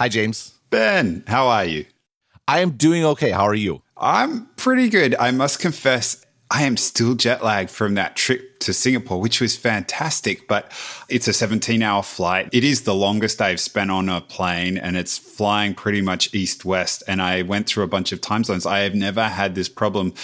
Hi, James. Ben, how are you? I am doing okay. How are you? I'm pretty good. I must confess, I am still jet lagged from that trip to Singapore, which was fantastic, but it's a 17 hour flight. It is the longest I've spent on a plane and it's flying pretty much east west. And I went through a bunch of time zones. I have never had this problem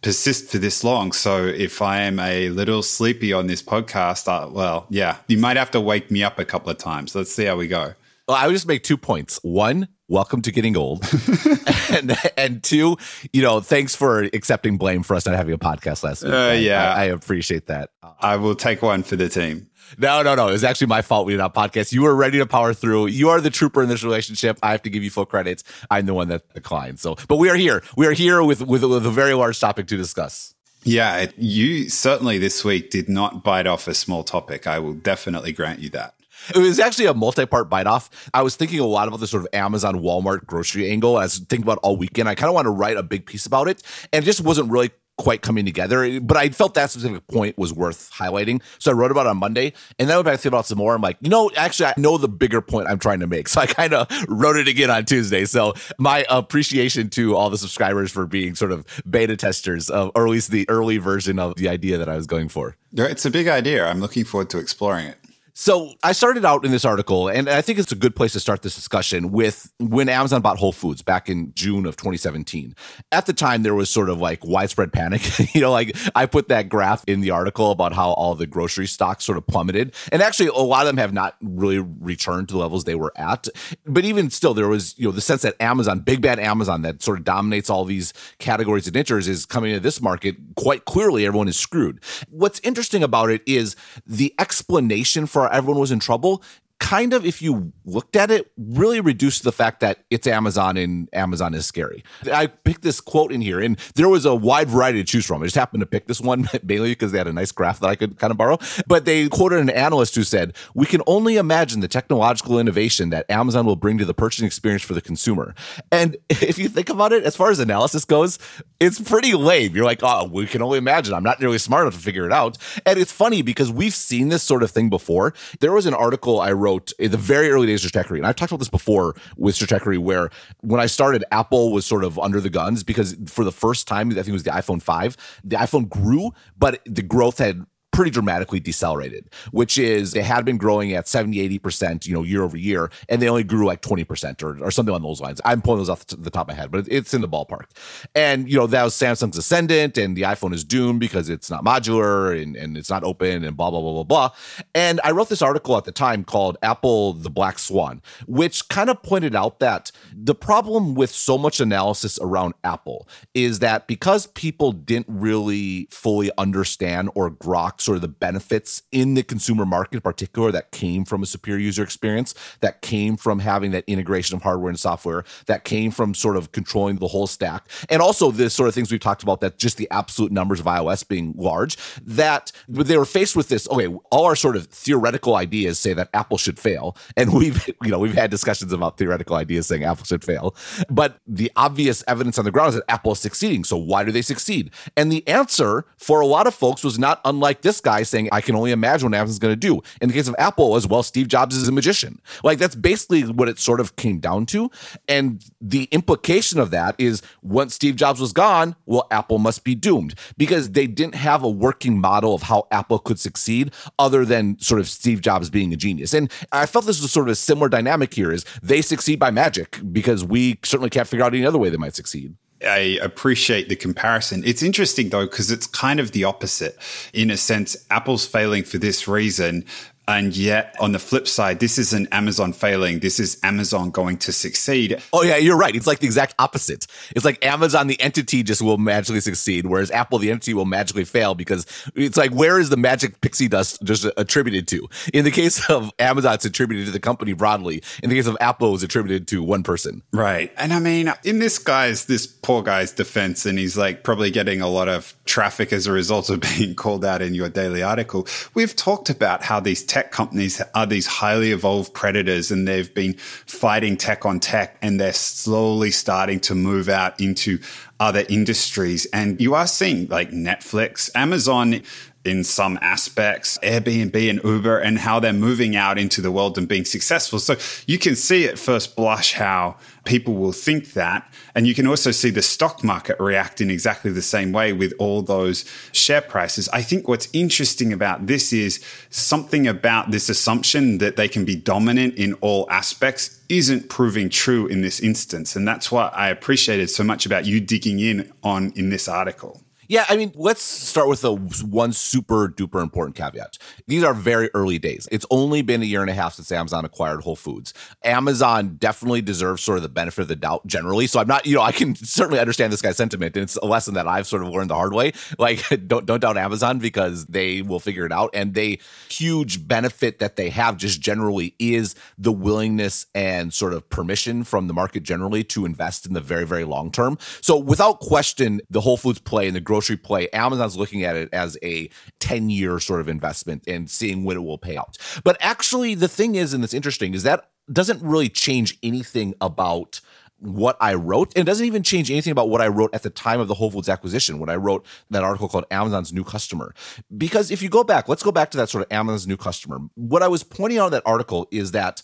persist for this long. So if I am a little sleepy on this podcast, uh, well, yeah, you might have to wake me up a couple of times. Let's see how we go. Well, I would just make two points. One, welcome to getting old. and and two, you know, thanks for accepting blame for us not having a podcast last week. Uh, yeah. I, I, appreciate that. I will take one for the team. No, no, no. It was actually my fault we did not podcast. You were ready to power through. You are the trooper in this relationship. I have to give you full credits. I'm the one that declined. So, but we are here. We are here with with, with a very large topic to discuss. Yeah, you certainly this week did not bite off a small topic. I will definitely grant you that. It was actually a multi-part bite-off. I was thinking a lot about the sort of Amazon, Walmart, grocery angle. I was thinking about all weekend. I kind of want to write a big piece about it, and it just wasn't really quite coming together. But I felt that specific point was worth highlighting. So I wrote about it on Monday. And then I went back to think about some more. I'm like, you know, actually, I know the bigger point I'm trying to make. So I kind of wrote it again on Tuesday. So my appreciation to all the subscribers for being sort of beta testers, of, or at least the early version of the idea that I was going for. It's a big idea. I'm looking forward to exploring it. So I started out in this article, and I think it's a good place to start this discussion with when Amazon bought Whole Foods back in June of 2017. At the time, there was sort of like widespread panic. you know, like I put that graph in the article about how all the grocery stocks sort of plummeted. And actually, a lot of them have not really returned to the levels they were at. But even still, there was, you know, the sense that Amazon, big bad Amazon that sort of dominates all these categories and niches is coming into this market quite clearly. Everyone is screwed. What's interesting about it is the explanation for everyone was in trouble kind of, if you looked at it, really reduced the fact that it's Amazon and Amazon is scary. I picked this quote in here, and there was a wide variety to choose from. I just happened to pick this one mainly because they had a nice graph that I could kind of borrow. But they quoted an analyst who said, We can only imagine the technological innovation that Amazon will bring to the purchasing experience for the consumer. And if you think about it, as far as analysis goes, it's pretty lame. You're like, oh, we can only imagine. I'm not really smart enough to figure it out. And it's funny because we've seen this sort of thing before. There was an article I wrote in the very early days of Stratechery, and I've talked about this before with Stratechery, where when I started, Apple was sort of under the guns because for the first time, I think it was the iPhone 5, the iPhone grew, but the growth had pretty dramatically decelerated, which is they had been growing at 70, 80%, you know, year over year, and they only grew like 20% or, or something on those lines. I'm pulling those off the top of my head, but it's in the ballpark. And, you know, that was Samsung's Ascendant and the iPhone is doomed because it's not modular and, and it's not open and blah, blah, blah, blah, blah. And I wrote this article at the time called Apple the Black Swan, which kind of pointed out that the problem with so much analysis around Apple is that because people didn't really fully understand or grok sort of the benefits in the consumer market in particular that came from a superior user experience, that came from having that integration of hardware and software, that came from sort of controlling the whole stack. And also the sort of things we've talked about that just the absolute numbers of iOS being large, that they were faced with this, okay, all our sort of theoretical ideas say that Apple should fail. And we've, you know, we've had discussions about theoretical ideas saying Apple should fail. But the obvious evidence on the ground is that Apple is succeeding. So why do they succeed? And the answer for a lot of folks was not unlike this guy saying, I can only imagine what Amazon's going to do. In the case of Apple as well, Steve Jobs is a magician. Like that's basically what it sort of came down to. And the implication of that is once Steve Jobs was gone, well, Apple must be doomed because they didn't have a working model of how Apple could succeed other than sort of Steve Jobs being a genius. And I felt this was sort of a similar dynamic here is they succeed by magic because we certainly can't figure out any other way they might succeed. I appreciate the comparison. It's interesting though, because it's kind of the opposite. In a sense, Apple's failing for this reason, and yet, on the flip side, this isn't Amazon failing. This is Amazon going to succeed. Oh, yeah, you're right. It's like the exact opposite. It's like Amazon, the entity, just will magically succeed, whereas Apple, the entity, will magically fail because it's like, where is the magic pixie dust just attributed to? In the case of Amazon, it's attributed to the company broadly. In the case of Apple, it's attributed to one person. Right. And I mean, in this guy's, this poor guy's defense, and he's like probably getting a lot of traffic as a result of being called out in your daily article, we've talked about how these tech companies are these highly evolved predators and they've been fighting tech on tech and they're slowly starting to move out into other industries. And you are seeing like Netflix, Amazon in some aspects, Airbnb and Uber, and how they're moving out into the world and being successful. So you can see at first blush how people will think that. And you can also see the stock market react in exactly the same way with all those share prices. I think what's interesting about this is something about this assumption that they can be dominant in all aspects isn't proving true in this instance. And that's what I appreciated so much about you digging in on in this article. Yeah, I mean, let's start with the one super duper important caveat. These are very early days. It's only been a year and a half since Amazon acquired Whole Foods. Amazon definitely deserves sort of the benefit of the doubt generally. So I'm not, you know, I can certainly understand this guy's sentiment, and it's a lesson that I've sort of learned the hard way. Like, don't don't doubt Amazon because they will figure it out, and they huge benefit that they have just generally is the willingness and sort of permission from the market generally to invest in the very very long term. So without question, the Whole Foods play and the grocery play, Amazon's looking at it as a 10 year sort of investment and seeing when it will pay out. But actually, the thing is, and it's interesting, is that doesn't really change anything about what I wrote. And it doesn't even change anything about what I wrote at the time of the Whole Foods acquisition when I wrote that article called Amazon's New Customer. Because if you go back, let's go back to that sort of Amazon's New Customer. What I was pointing out in that article is that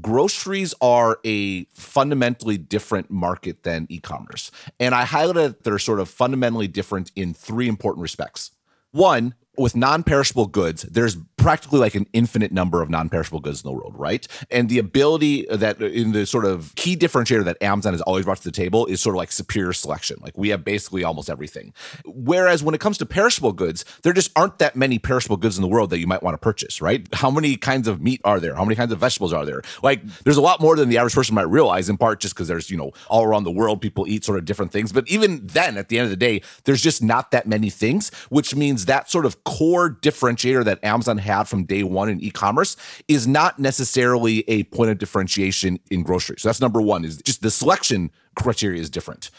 groceries are a fundamentally different market than e-commerce. And I highlighted that they're sort of fundamentally different in three important respects. One, with non-perishable goods, there's practically like an infinite number of non-perishable goods in the world, right? And the ability that in the sort of key differentiator that Amazon has always brought to the table is sort of like superior selection. Like we have basically almost everything. Whereas when it comes to perishable goods, there just aren't that many perishable goods in the world that you might want to purchase, right? How many kinds of meat are there? How many kinds of vegetables are there? Like there's a lot more than the average person might realize in part just because there's, you know, all around the world people eat sort of different things. But even then at the end of the day, there's just not that many things, which means that sort of core differentiator that Amazon had from day one in e-commerce is not necessarily a point of differentiation in groceries. So that's number one is just the selection criteria is different.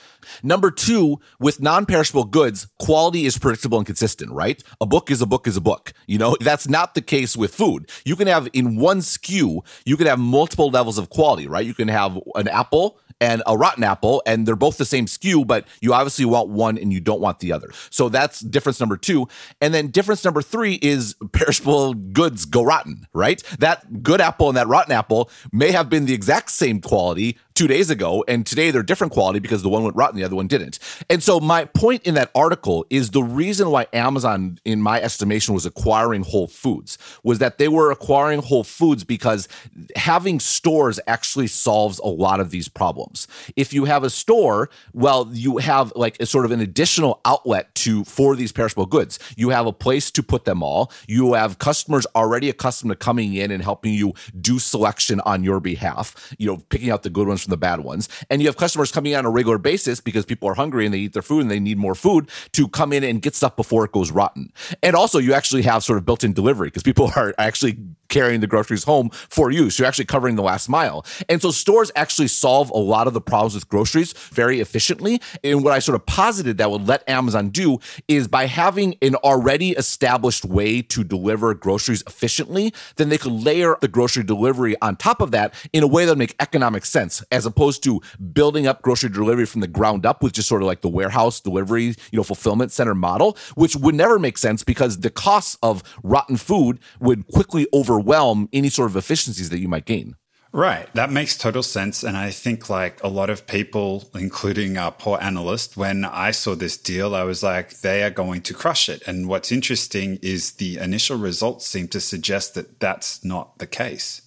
Number two, with non-perishable goods, quality is predictable and consistent, right? A book is a book is a book. You know, that's not the case with food. You can have in one SKU, you can have multiple levels of quality, right? You can have an apple and a rotten apple, and they're both the same SKU, but you obviously want one and you don't want the other. So that's difference number two. And then difference number three is perishable goods go rotten, right? That good apple and that rotten apple may have been the exact same quality two days ago, and today they're different quality because the one went rotten, the other one didn't. And so my point in that article is the reason why Amazon, in my estimation, was acquiring Whole Foods was that they were acquiring Whole Foods because having stores actually solves a lot of these problems. If you have a store, well, you have like a sort of an additional outlet to for these perishable goods. You have a place to put them all. You have customers already accustomed to coming in and helping you do selection on your behalf. You know, picking out the good ones from the bad ones. And you have customers coming on a regular basis because people are hungry and they eat their food and they need more food to come in and get stuff before it goes rotten. And also, you actually have sort of built in delivery because people are actually carrying the groceries home for you. So you're actually covering the last mile. And so stores actually solve a lot of the problems with groceries very efficiently. And what I sort of posited that would let Amazon do is by having an already established way to deliver groceries efficiently, then they could layer the grocery delivery on top of that in a way that would make economic sense as opposed to building up grocery delivery from the ground up with just sort of like the warehouse delivery, you know, fulfillment center model, which would never make sense because the costs of rotten food would quickly overwhelm any sort of efficiencies that you might gain. Right. That makes total sense. And I think like a lot of people, including our poor analyst, when I saw this deal, I was like, they are going to crush it. And what's interesting is the initial results seem to suggest that that's not the case.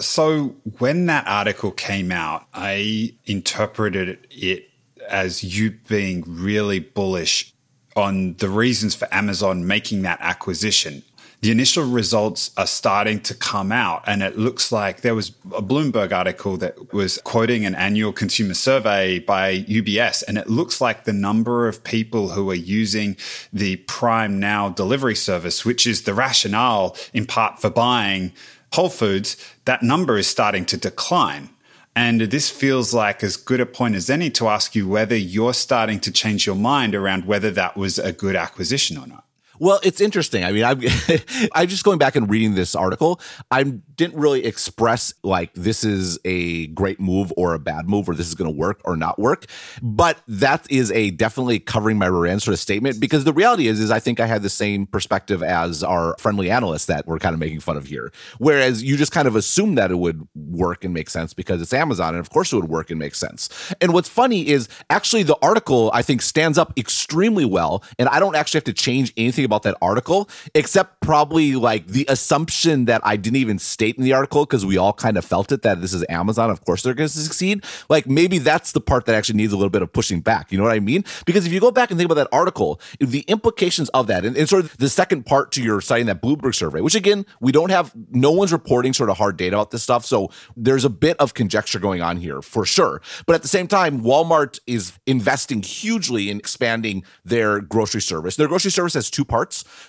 So when that article came out, I interpreted it as you being really bullish on the reasons for Amazon making that acquisition. The initial results are starting to come out, and it looks like there was a Bloomberg article that was quoting an annual consumer survey by UBS, and it looks like the number of people who are using the Prime Now delivery service, which is the rationale in part for buying Whole Foods, that number is starting to decline. And this feels like as good a point as any to ask you whether you're starting to change your mind around whether that was a good acquisition or not. Well, it's interesting. I mean, I'm I'm just going back and reading this article. I didn't really express like this is a great move or a bad move or this is going to work or not work. But that is a definitely covering my rear end sort of statement because the reality is, is I think I had the same perspective as our friendly analysts that we're kind of making fun of here. Whereas you just kind of assume that it would work and make sense because it's Amazon, and of course it would work and make sense. And what's funny is actually the article I think stands up extremely well, and I don't actually have to change anything about that article except probably like the assumption that I didn't even state in the article because we all kind of felt it that this is Amazon. Of course they're going to succeed. Like maybe that's the part that actually needs a little bit of pushing back. You know what I mean? Because if you go back and think about that article, the implications of that, and, and sort of the second part to your citing that Bloomberg survey, which again, we don't have, no one's reporting sort of hard data about this stuff. So there's a bit of conjecture going on here for sure. But at the same time, Walmart is investing hugely in expanding their grocery service. Their grocery service has two parts.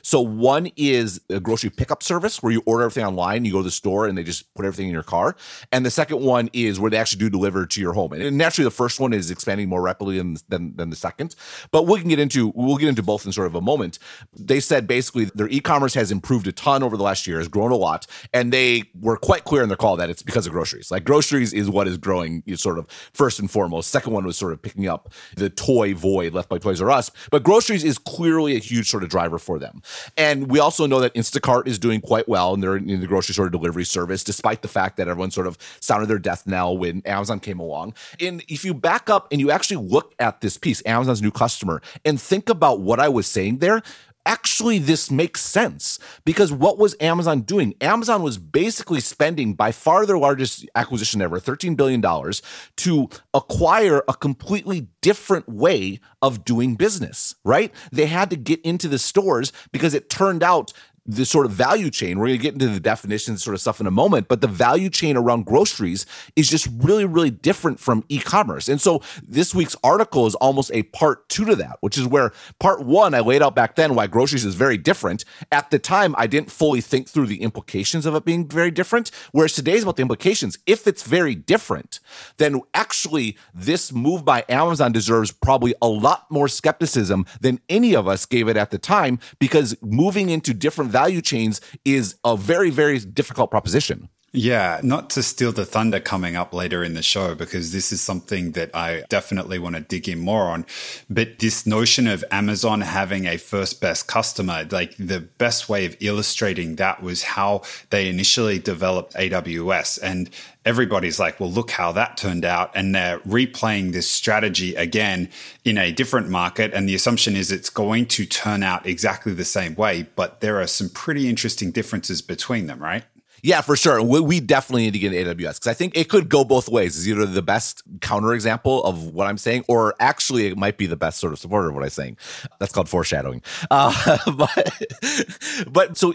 So one is a grocery pickup service where you order everything online, you go to the store and they just put everything in your car. And the second one is where they actually do deliver to your home. And naturally, the first one is expanding more rapidly than, than, than the second. But we can get into we'll get into both in sort of a moment. They said basically their e-commerce has improved a ton over the last year, has grown a lot, and they were quite clear in their call that it's because of groceries. Like groceries is what is growing sort of first and foremost. Second one was sort of picking up the toy void left by Toys R Us, but groceries is clearly a huge sort of driver for them. And we also know that Instacart is doing quite well and they're in the grocery of delivery service, despite the fact that everyone sort of sounded their death knell when Amazon came along. And if you back up and you actually look at this piece, Amazon's new customer, and think about what I was saying there, actually this makes sense because what was Amazon doing? Amazon was basically spending by far their largest acquisition ever, $13 billion, to acquire a completely different way of doing business, right? They had to get into the stores because it turned out the sort of value chain. We're going to get into the definitions sort of stuff in a moment, but the value chain around groceries is just really, really different from e-commerce. And so this week's article is almost a part two to that, which is where part one, I laid out back then why groceries is very different. At the time, I didn't fully think through the implications of it being very different. Whereas today's about the implications. If it's very different, then actually this move by Amazon deserves probably a lot more skepticism than any of us gave it at the time because moving into different value chains is a very, very difficult proposition. Yeah, not to steal the thunder coming up later in the show, because this is something that I definitely want to dig in more on. But this notion of Amazon having a first best customer, like the best way of illustrating that was how they initially developed AWS. And everybody's like, well, look how that turned out. And they're replaying this strategy again in a different market. And the assumption is it's going to turn out exactly the same way. But there are some pretty interesting differences between them, right? Yeah, for sure. We, we definitely need to get into AWS because I think it could go both ways. It's either the best counterexample of what I'm saying, or actually it might be the best sort of supporter of what I'm saying. That's called foreshadowing. Uh, but, but so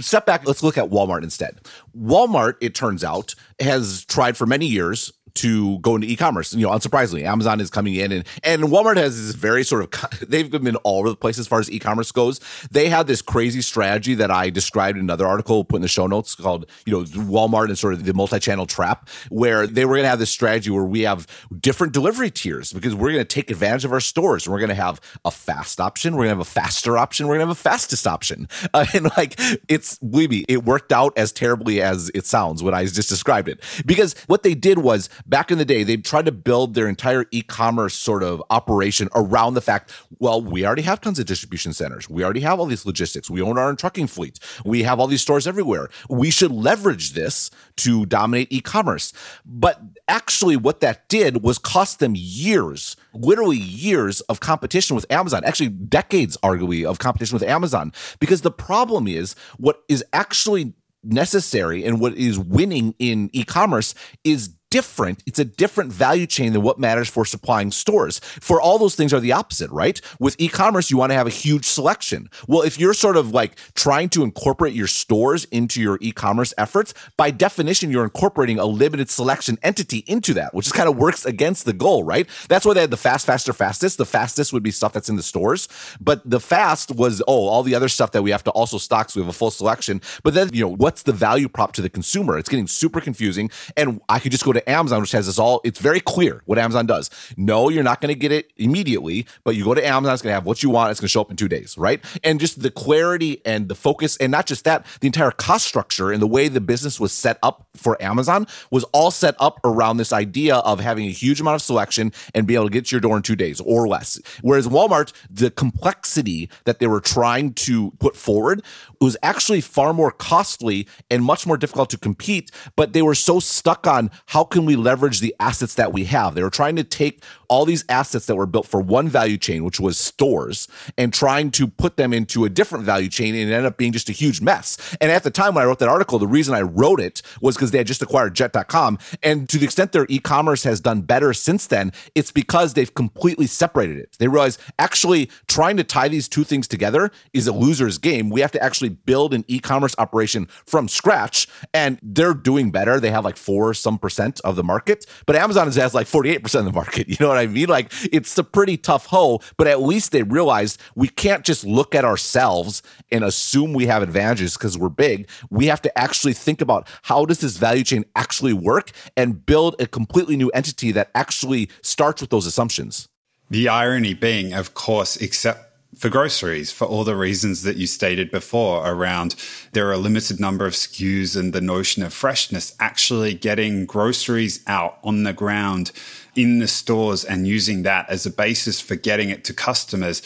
step back. Let's look at Walmart instead. Walmart, it turns out, has tried for many years to go into e-commerce. You know, unsurprisingly, Amazon is coming in and and Walmart has this very sort of they've been all over the place as far as e-commerce goes. They had this crazy strategy that I described in another article put in the show notes called, you know, Walmart and sort of the multi-channel trap where they were going to have this strategy where we have different delivery tiers because we're going to take advantage of our stores and we're going to have a fast option, we're going to have a faster option, we're going to have a fastest option. Uh, and like it's believe me, it worked out as terribly as it sounds when I just described it. Because what they did was back in the day, they tried to build their entire e-commerce sort of operation around the fact, well, we already have tons of distribution centers. We already have all these logistics. We own our own trucking fleet. We have all these stores everywhere. We should leverage this to dominate e-commerce. But actually what that did was cost them years, literally years of competition with Amazon, actually decades arguably of competition with Amazon because the problem is what is actually necessary and what is winning in e-commerce is different. It's a different value chain than what matters for supplying stores. For all those things are the opposite, right? With e-commerce, you want to have a huge selection. Well, if you're sort of like trying to incorporate your stores into your e-commerce efforts, by definition, you're incorporating a limited selection entity into that, which is kind of works against the goal, right? That's why they had the fast, faster, fastest. The fastest would be stuff that's in the stores, but the fast was, oh, all the other stuff that we have to also stock. So we have a full selection. But then, you know, what's the value prop to the consumer? It's getting super confusing. And I could just go to Amazon, which has this all, it's very clear what Amazon does. No, you're not going to get it immediately, but you go to Amazon, it's going to have what you want, it's going to show up in two days, right? And just the clarity and the focus, and not just that, the entire cost structure and the way the business was set up for Amazon was all set up around this idea of having a huge amount of selection and be able to get to your door in two days or less. Whereas Walmart, the complexity that they were trying to put forward was actually far more costly and much more difficult to compete, but they were so stuck on how can we leverage the assets that we have. They were trying to take all these assets that were built for one value chain, which was stores, and trying to put them into a different value chain and it ended up being just a huge mess. And at the time when I wrote that article, the reason I wrote it was because they had just acquired jet.com. And to the extent their e-commerce has done better since then, it's because they've completely separated it. They realize actually trying to tie these two things together is a loser's game. We have to actually build an e-commerce operation from scratch and they're doing better. They have like four some percent of the market, but Amazon has like 48% of the market. You know what I mean? Like it's a pretty tough hoe, but at least they realized we can't just look at ourselves and assume we have advantages because we're big. We have to actually think about how does this value chain actually work and build a completely new entity that actually starts with those assumptions. The irony being, of course, except for groceries for all the reasons that you stated before around there are a limited number of SKUs and the notion of freshness, actually getting groceries out on the ground in the stores and using that as a basis for getting it to customers.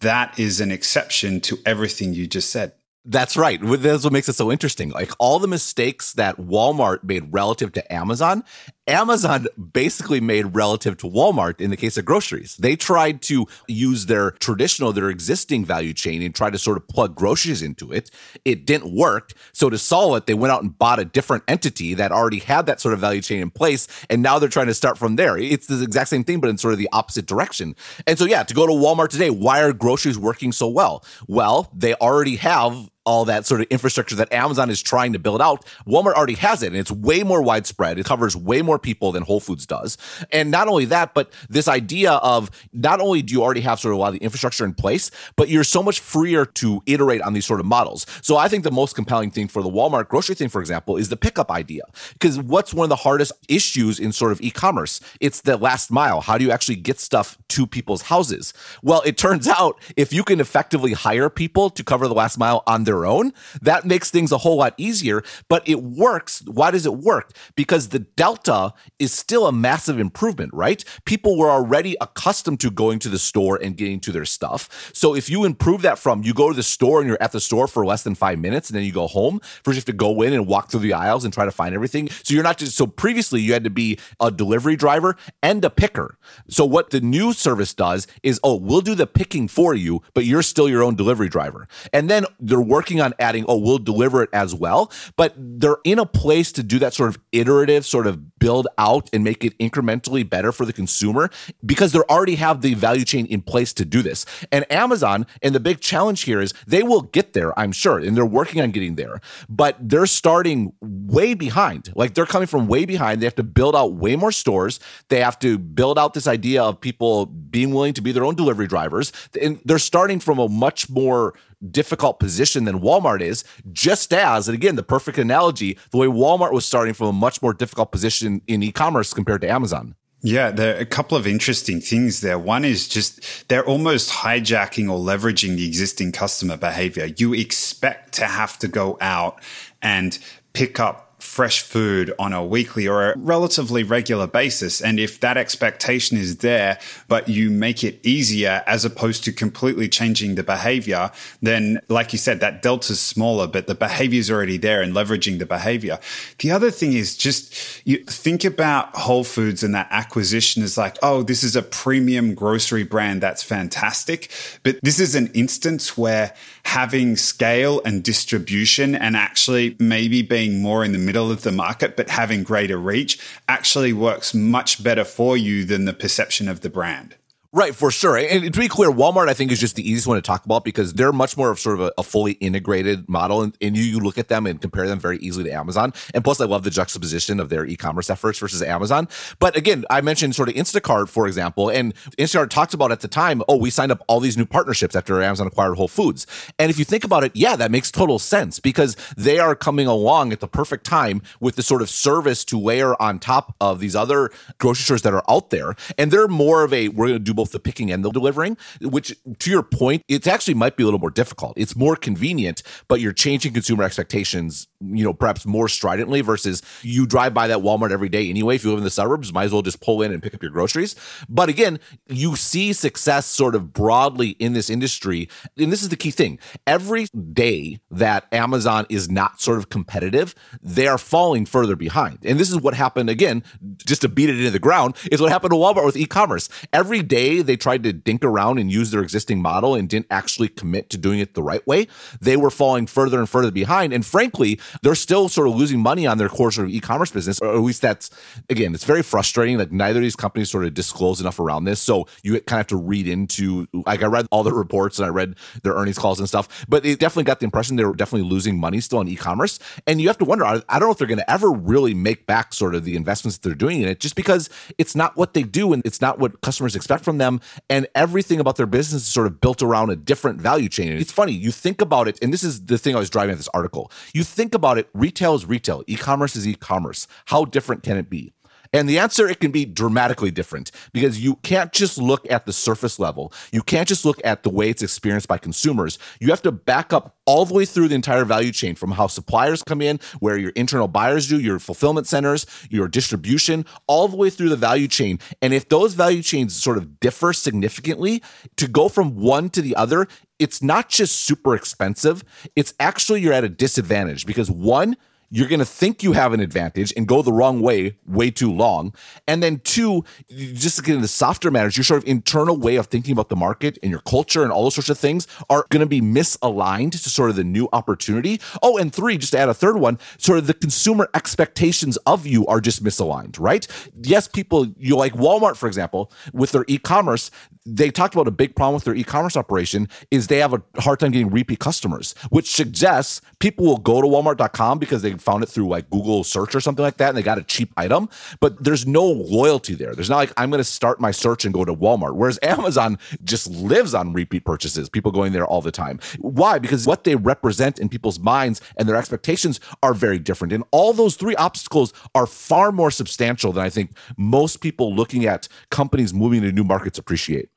That is an exception to everything you just said. That's right. That's what makes it so interesting. Like all the mistakes that Walmart made relative to Amazon, Amazon basically made relative to Walmart in the case of groceries. They tried to use their traditional, their existing value chain and try to sort of plug groceries into it. It didn't work. So to solve it, they went out and bought a different entity that already had that sort of value chain in place. And now they're trying to start from there. It's the exact same thing, but in sort of the opposite direction. And so, yeah, to go to Walmart today, why are groceries working so well? Well, they already have all that sort of infrastructure that Amazon is trying to build out. Walmart already has it and it's way more widespread. It covers way more people than Whole Foods does. And not only that, but this idea of not only do you already have sort of a lot of the infrastructure in place, but you're so much freer to iterate on these sort of models. So I think the most compelling thing for the Walmart grocery thing, for example, is the pickup idea. Because what's one of the hardest issues in sort of e-commerce? It's the last mile. How do you actually get stuff to people's houses? Well, it turns out if you can effectively hire people to cover the last mile on their own, that makes things a whole lot easier. But it works. Why does it work? Because the delta is still a massive improvement, right? People were already accustomed to going to the store and getting to their stuff. So if you improve that from you go to the store and you're at the store for less than five minutes and then you go home, first you have to go in and walk through the aisles and try to find everything. So you're not just, so previously you had to be a delivery driver and a picker. So what the new service does is, oh, we'll do the picking for you, but you're still your own delivery driver. And then they're working on adding, oh, we'll deliver it as well. But they're in a place to do that sort of iterative, sort of build out and make it incrementally better for the consumer because they already have the value chain in place to do this. And Amazon, and the big challenge here is they will get there, I'm sure, and they're working on getting there, but they're starting way behind. Like they're coming from way behind. They have to build out way more stores. They have to build out this idea of people being willing to be their own delivery drivers. And they're starting from a much more difficult position than Walmart is, just as, and again, the perfect analogy, the way Walmart was starting from a much more difficult position in e commerce compared to Amazon. Yeah, there are a couple of interesting things there. One is just they're almost hijacking or leveraging the existing customer behavior. You expect to have to go out and pick up fresh food on a weekly or a relatively regular basis. And if that expectation is there, but you make it easier as opposed to completely changing the behavior, then, like you said, that delta's smaller, but the behavior is already there and leveraging the behavior. The other thing is just you think about Whole Foods and that acquisition is like, oh, this is a premium grocery brand. That's fantastic. But this is an instance where having scale and distribution and actually maybe being more in the middle of the market, but having greater reach actually works much better for you than the perception of the brand. Right, for sure. And to be clear, Walmart, I think, is just the easiest one to talk about because they're much more of sort of a, a fully integrated model. And, and you, you, look at them and compare them very easily to Amazon. And plus, I love the juxtaposition of their e commerce efforts versus Amazon. But again, I mentioned sort of Instacart, for example, and Instacart talked about at the time, oh, we signed up all these new partnerships after Amazon acquired Whole Foods. And if you think about it, yeah, that makes total sense because they are coming along at the perfect time with the sort of service to layer on top of these other grocery stores that are out there. And they're more of a, we're going to do both the picking and the delivering, which to your point, it actually might be a little more difficult. It's more convenient, but you're changing consumer expectations, you know, perhaps more stridently versus you drive by that Walmart every day anyway. If you live in the suburbs, might as well just pull in and pick up your groceries. But again, you see success sort of broadly in this industry. And this is the key thing. Every day that Amazon is not sort of competitive, they are falling further behind. And this is what happened again, just to beat it into the ground, is what happened to Walmart with e-commerce. Every day they tried to dink around and use their existing model and didn't actually commit to doing it the right way, they were falling further and further behind. And frankly, they're still sort of losing money on their core sort of e-commerce business, or at least that's again, it's very frustrating. Like neither of these companies sort of disclose enough around this. So you kind of have to read into like I read all the reports and I read their earnings calls and stuff, but it definitely got the impression they were definitely losing money still on e-commerce. And you have to wonder, I don't know if they're going to ever really make back sort of the investments that they're doing in it, just because it's not what they do and it's not what customers expect from them. And everything about their business is sort of built around a different value chain. And it's funny, you think about it, and this is the thing I was driving at this article. You think about it, retail is retail, e-commerce is e-commerce. How different can it be? And the answer, it can be dramatically different because you can't just look at the surface level. You can't just look at the way it's experienced by consumers. You have to back up all the way through the entire value chain from how suppliers come in, where your internal buyers do, your fulfillment centers, your distribution, all the way through the value chain. And if those value chains sort of differ significantly, to go from one to the other, it's not just super expensive. It's actually you're at a disadvantage because one, you're going to think you have an advantage and go the wrong way way too long. And then two, just to get into softer matters, your sort of internal way of thinking about the market and your culture and all those sorts of things are going to be misaligned to sort of the new opportunity. Oh, and three, just to add a third one, sort of the consumer expectations of you are just misaligned, right? Yes, people, you like Walmart, for example, with their e-commerce, they talked about a big problem with their e-commerce operation is they have a hard time getting repeat customers, which suggests people will go to walmart.com because they found it through like Google search or something like that and they got a cheap item, but there's no loyalty there. There's not like I'm going to start my search and go to Walmart. Whereas Amazon just lives on repeat purchases, people going there all the time. Why? Because what they represent in people's minds and their expectations are very different. And all those three obstacles are far more substantial than I think most people looking at companies moving to new markets appreciate.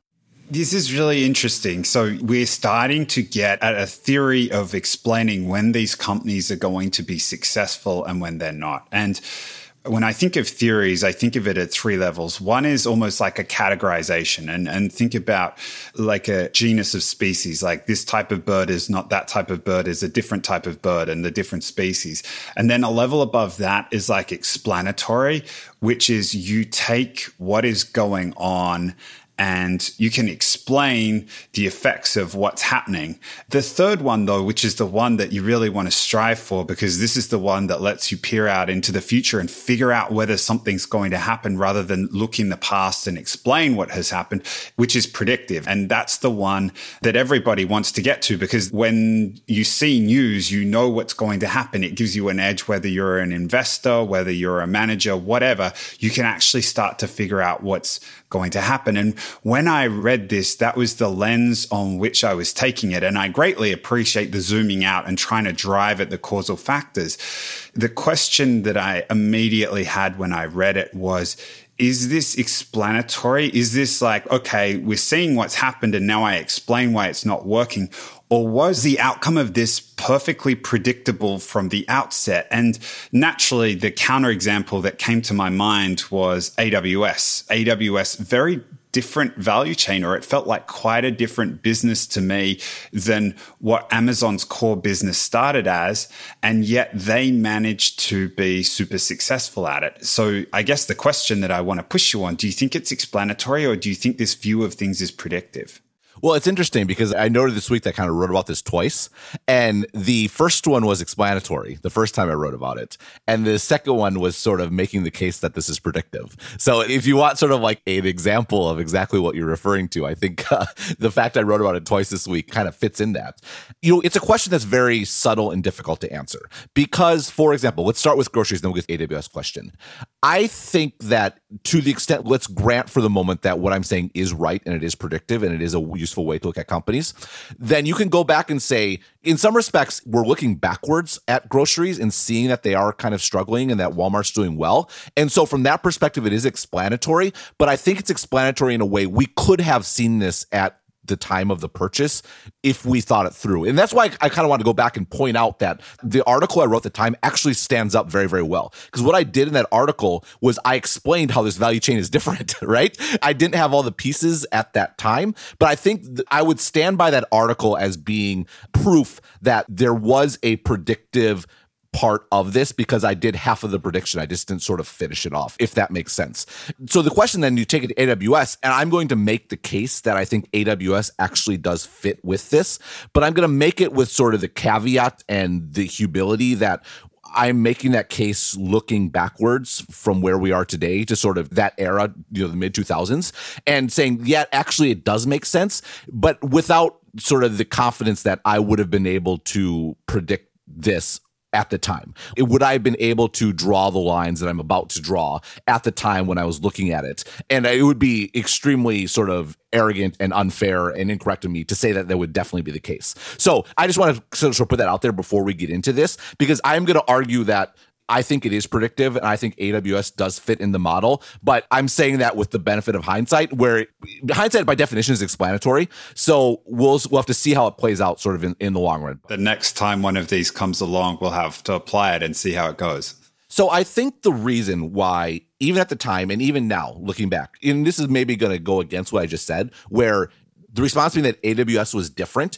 This is really interesting. So we're starting to get at a theory of explaining when these companies are going to be successful and when they're not. And when I think of theories, I think of it at three levels. One is almost like a categorization and, and think about like a genus of species, like this type of bird is not that type of bird is a different type of bird and the different species. And then a level above that is like explanatory, which is you take what is going on and you can explain the effects of what's happening. The third one, though, which is the one that you really want to strive for, because this is the one that lets you peer out into the future and figure out whether something's going to happen rather than look in the past and explain what has happened, which is predictive. And that's the one that everybody wants to get to because when you see news, you know what's going to happen. It gives you an edge, whether you're an investor, whether you're a manager, whatever, you can actually start to figure out what's going to happen. And when I read this, that was the lens on which I was taking it. And I greatly appreciate the zooming out and trying to drive at the causal factors. The question that I immediately had when I read it was, is this explanatory? Is this like, okay, we're seeing what's happened and now I explain why it's not working? Or was the outcome of this perfectly predictable from the outset? And naturally, the counterexample that came to my mind was AWS. AWS, very different value chain, or it felt like quite a different business to me than what Amazon's core business started as. And yet they managed to be super successful at it. So I guess the question that I want to push you on do you think it's explanatory, or do you think this view of things is predictive? Well, it's interesting because I noted this week that I kind of wrote about this twice. And the first one was explanatory, the first time I wrote about it. And the second one was sort of making the case that this is predictive. So if you want sort of like an example of exactly what you're referring to, I think uh, the fact I wrote about it twice this week kind of fits in that. You know, it's a question that's very subtle and difficult to answer because, for example, let's start with groceries, then we'll get AWS question. I think that to the extent, let's grant for the moment that what I'm saying is right and it is predictive and it is a useful way to look at companies, then you can go back and say, in some respects, we're looking backwards at groceries and seeing that they are kind of struggling and that Walmart's doing well. And so, from that perspective, it is explanatory, but I think it's explanatory in a way we could have seen this at the time of the purchase if we thought it through. And that's why I, I kind of want to go back and point out that the article I wrote at the time actually stands up very, very well. Because what I did in that article was I explained how this value chain is different, right? I didn't have all the pieces at that time, but I think th- I would stand by that article as being proof that there was a predictive part of this because I did half of the prediction. I just didn't sort of finish it off, if that makes sense. So the question then you take it to AWS, and I'm going to make the case that I think AWS actually does fit with this, but I'm going to make it with sort of the caveat and the humility that I'm making that case looking backwards from where we are today to sort of that era, you know, the mid 2000s, and saying, yeah, actually, it does make sense, but without sort of the confidence that I would have been able to predict this at the time? It, would I have been able to draw the lines that I'm about to draw at the time when I was looking at it? And it would be extremely sort of arrogant and unfair and incorrect of me to say that that would definitely be the case. So I just want to sort of put that out there before we get into this because I'm going to argue that I think it is predictive, and I think AWS does fit in the model. But I'm saying that with the benefit of hindsight, where hindsight by definition is explanatory. So we'll we'll have to see how it plays out, sort of in, in the long run. The next time one of these comes along, we'll have to apply it and see how it goes. So I think the reason why, even at the time and even now, looking back, and this is maybe going to go against what I just said, where the response being that AWS was different,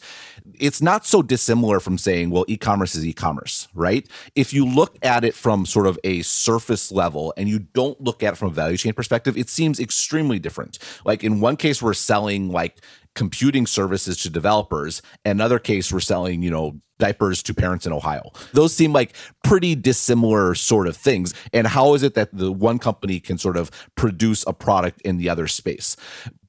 it's not so dissimilar from saying, well, e commerce is e commerce, right? If you look at it from sort of a surface level and you don't look at it from a value chain perspective, it seems extremely different. Like in one case, we're selling like computing services to developers. Another case, we're selling, you know, diapers to parents in Ohio. Those seem like pretty dissimilar sort of things. And how is it that the one company can sort of produce a product in the other space?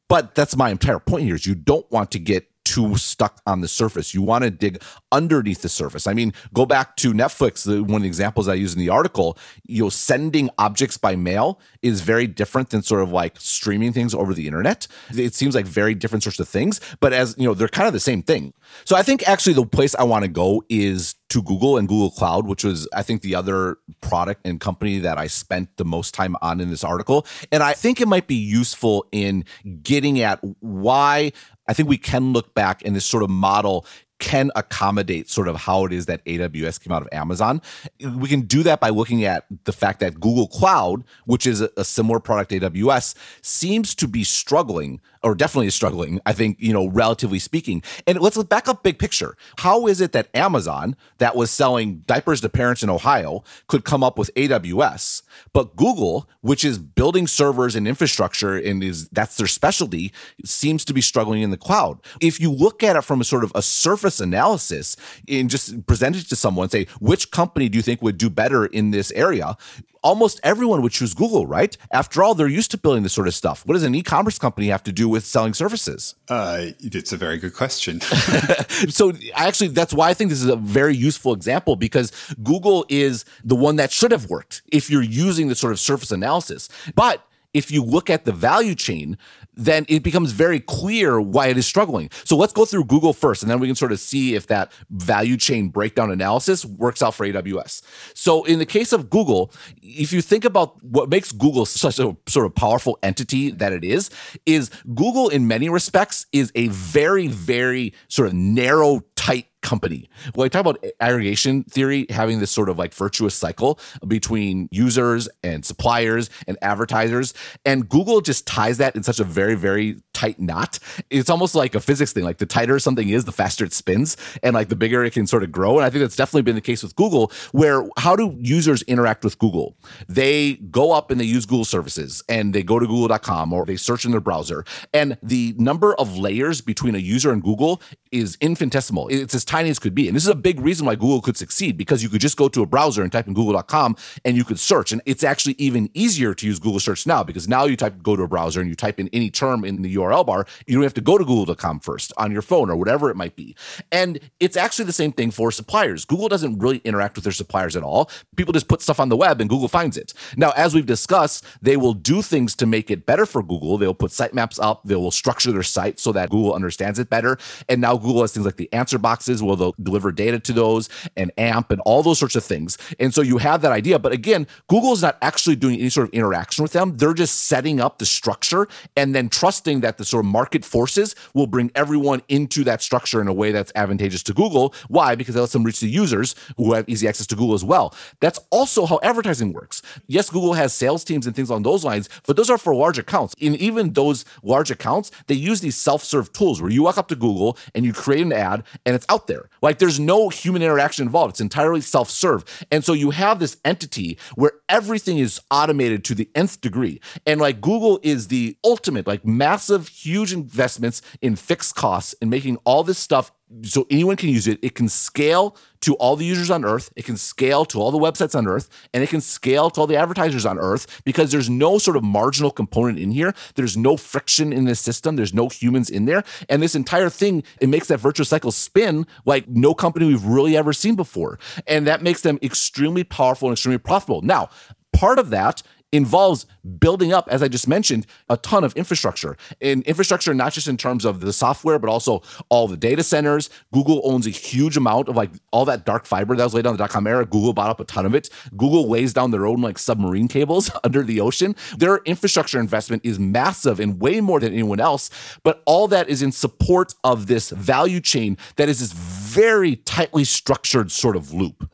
But that's my entire point here is you don't want to get too stuck on the surface. You want to dig underneath the surface. I mean, go back to Netflix, the, one of the examples I use in the article, you know, sending objects by mail is very different than sort of like streaming things over the internet. It seems like very different sorts of things, but as you know, they're kind of the same thing. So I think actually the place I want to go is to Google and Google Cloud, which was, I think, the other product and company that I spent the most time on in this article. And I think it might be useful in getting at why I think we can look back and this sort of model can accommodate sort of how it is that AWS came out of Amazon. We can do that by looking at the fact that Google Cloud, which is a, similar product AWS, seems to be struggling or definitely is struggling, I think, you know, relatively speaking. And let's back up big picture. How is it that Amazon, that was selling diapers to parents in Ohio, could come up with AWS, but Google, which is building servers and infrastructure and is that's their specialty, seems to be struggling in the cloud. If you look at it from a sort of a surface analysis and just present it to someone, say, which company do you think would do better in this area? Almost everyone would choose Google, right? After all, they're used to building this sort of stuff. What does an e-commerce company have to do with selling services? Uh, it's a very good question. so actually, that's why I think this is a very useful example because Google is the one that should have worked if you're using the sort of surface analysis. But if you look at the value chain, then it becomes very clear why it is struggling. So let's go through Google first, and then we can sort of see if that value chain breakdown analysis works out for AWS. So in the case of Google, if you think about what makes Google such a sort of powerful entity that it is, is Google in many respects is a very, very sort of narrow, tight company. When I talk about aggregation theory having this sort of like virtuous cycle between users and suppliers and advertisers, and Google just ties that in such a very, very tight knot. It's almost like a physics thing. Like the tighter something is, the faster it spins, and like the bigger it can sort of grow. And I think that's definitely been the case with Google, where how do users interact with Google? They go up and they use Google services and they go to google.com or they search in their browser. And the number of layers between a user and Google is infinitesimal. It's as tiny as could be. And this is a big reason why Google could succeed because you could just go to a browser and type in google.com and you could search. And it's actually even easier to use Google search now because now you type go to a browser and you type in any term in the URL bar. You don't have to go to google.com first on your phone or whatever it might be. And it's actually the same thing for suppliers. Google doesn't really interact with their suppliers at all. People just put stuff on the web and Google finds it. Now, as we've discussed, they will do things to make it better for Google. They'll put sitemaps up, they will structure their site so that Google understands it better. And now Google has things like the answer boxes they'll deliver data to those and AMP and all those sorts of things. And so you have that idea. But again, Google is not actually doing any sort of interaction with them. They're just setting up the structure and then trusting that the sort of market forces will bring everyone into that structure in a way that's advantageous to Google. Why? Because it lets them reach the users who have easy access to Google as well. That's also how advertising works. Yes, Google has sales teams and things along those lines, but those are for large accounts. In even those large accounts, they use these self-serve tools where you walk up to Google and you create an ad and it's out there. Like there's no human interaction involved. It's entirely self-serve. And so you have this entity where everything is automated to the nth degree. And like Google is the ultimate, like massive, huge investments in fixed costs and making all this stuff so anyone can use it. It can scale to all the users on Earth. It can scale to all the websites on Earth, and it can scale to all the advertisers on Earth because there's no sort of marginal component in here. There's no friction in this system. There's no humans in there, and this entire thing it makes that virtuous cycle spin like no company we've really ever seen before, and that makes them extremely powerful and extremely profitable. Now, part of that involves building up, as I just mentioned, a ton of infrastructure. And infrastructure, not just in terms of the software, but also all the data centers. Google owns a huge amount of like all that dark fiber that was laid down the dot com era. Google bought up a ton of it. Google lays down their own like submarine cables under the ocean. Their infrastructure investment is massive and way more than anyone else. But all that is in support of this value chain that is this very tightly structured sort of loop.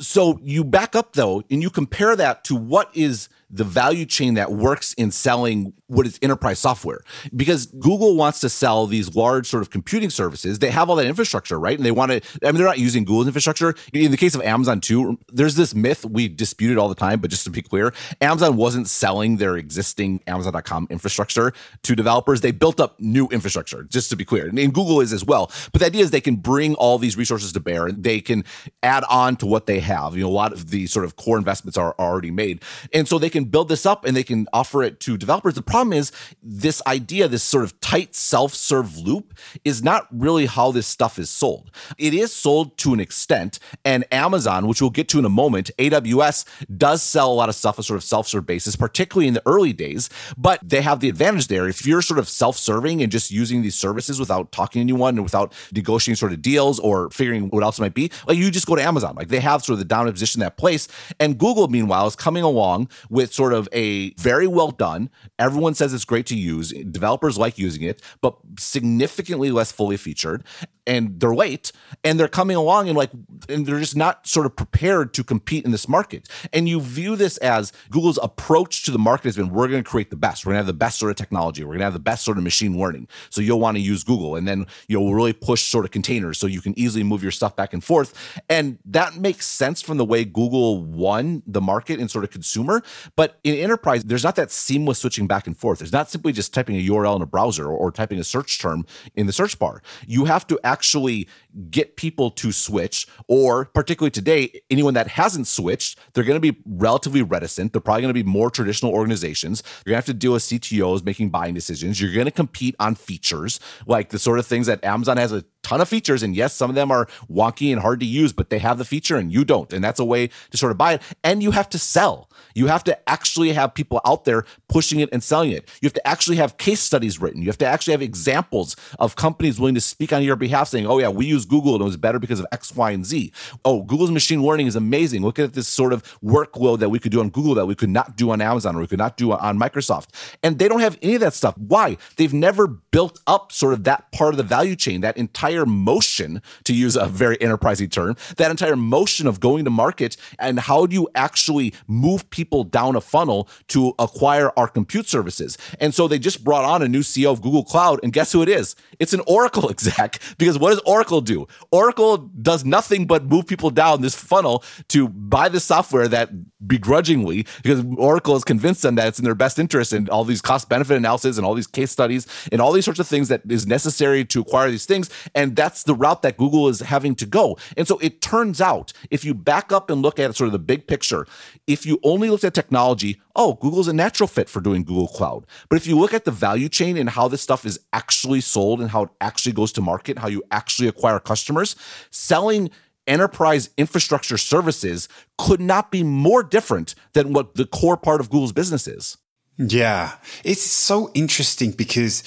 So you back up though, and you compare that to what is the value chain that works in selling what is enterprise software because Google wants to sell these large sort of computing services. They have all that infrastructure, right? And they want to, I mean, they're not using Google's infrastructure. In the case of Amazon too, there's this myth we disputed all the time, but just to be clear, Amazon wasn't selling their existing Amazon.com infrastructure to developers. They built up new infrastructure, just to be clear. And Google is as well. But the idea is they can bring all these resources to bear and they can add on to what they have. You know, a lot of the sort of core investments are already made. And so they can build this up and they can offer it to developers. The problem is this idea, this sort of tight self-serve loop is not really how this stuff is sold. It is sold to an extent and Amazon, which we'll get to in a moment, AWS does sell a lot of stuff on sort of self-serve basis, particularly in the early days, but they have the advantage there. If you're sort of self-serving and just using these services without talking to anyone and without negotiating sort of deals or figuring what else might be, like you just go to Amazon. Like they have sort of the dominant position in that place. And Google, meanwhile, is coming along with sort of a very well done. Everyone says it's great to use. Developers like using it, but significantly less fully featured. And they're late and they're coming along and like and they're just not sort of prepared to compete in this market. And you view this as google's approach to the market has been we're going to create the best. We're going to have the best sort of technology. We're going to have the best sort of machine learning. So you'll want to use google and then you'll really push sort of containers so you can easily move your stuff back and forth. And that makes sense from the way google won the market in sort of consumer but in enterprise there's not that seamless switching back and forth. There's not simply just typing a url in a browser or, or typing a search term in the search bar. You have to actually get people to switch, or particularly today, anyone that hasn't switched, they're going to be relatively reticent. They're probably going to be more traditional organizations. You're going to have to deal with CTOs making buying decisions. You're going to compete on features, like the sort of things that Amazon has a ton of features. And yes, some of them are wonky and hard to use, but they have the feature and you don't. And that's a way to sort of buy it. And you have to sell. You have to actually have people out there pushing it and selling it. You have to actually have case studies written. You have to actually have examples of companies willing to speak on your behalf saying, oh, yeah, we use Google and it was better because of X, Y, and Z. Oh, Google's machine learning is amazing. Look at this sort of workload that we could do on Google that we could not do on Amazon or we could not do on Microsoft. And they don't have any of that stuff. Why? They've never built up sort of that part of the value chain, that entire motion, to use a very enterprising term, that entire motion of going to market and how do you actually move people down a funnel to acquire our compute services. And so they just brought on a new CEO of Google Cloud, and guess who it is? It's an Oracle exec. Because what does Oracle do? Oracle does nothing but move people down this funnel to buy the software that begrudgingly, because Oracle has convinced them that it's in their best interest and all these cost benefit analysis and all these case studies and all these sorts of things that is necessary to acquire these things. And that's the route that Google is having to go. And so it turns out, if you back up and look at sort of the big picture, if you only looked at technology, oh, Google's a natural fit for doing Google Cloud. But if you look at the value chain and how this stuff is actually sold and how it actually goes to market, how you actually acquire customers, selling enterprise infrastructure services could not be more different than what the core part of Google's business is. Yeah, it's so interesting because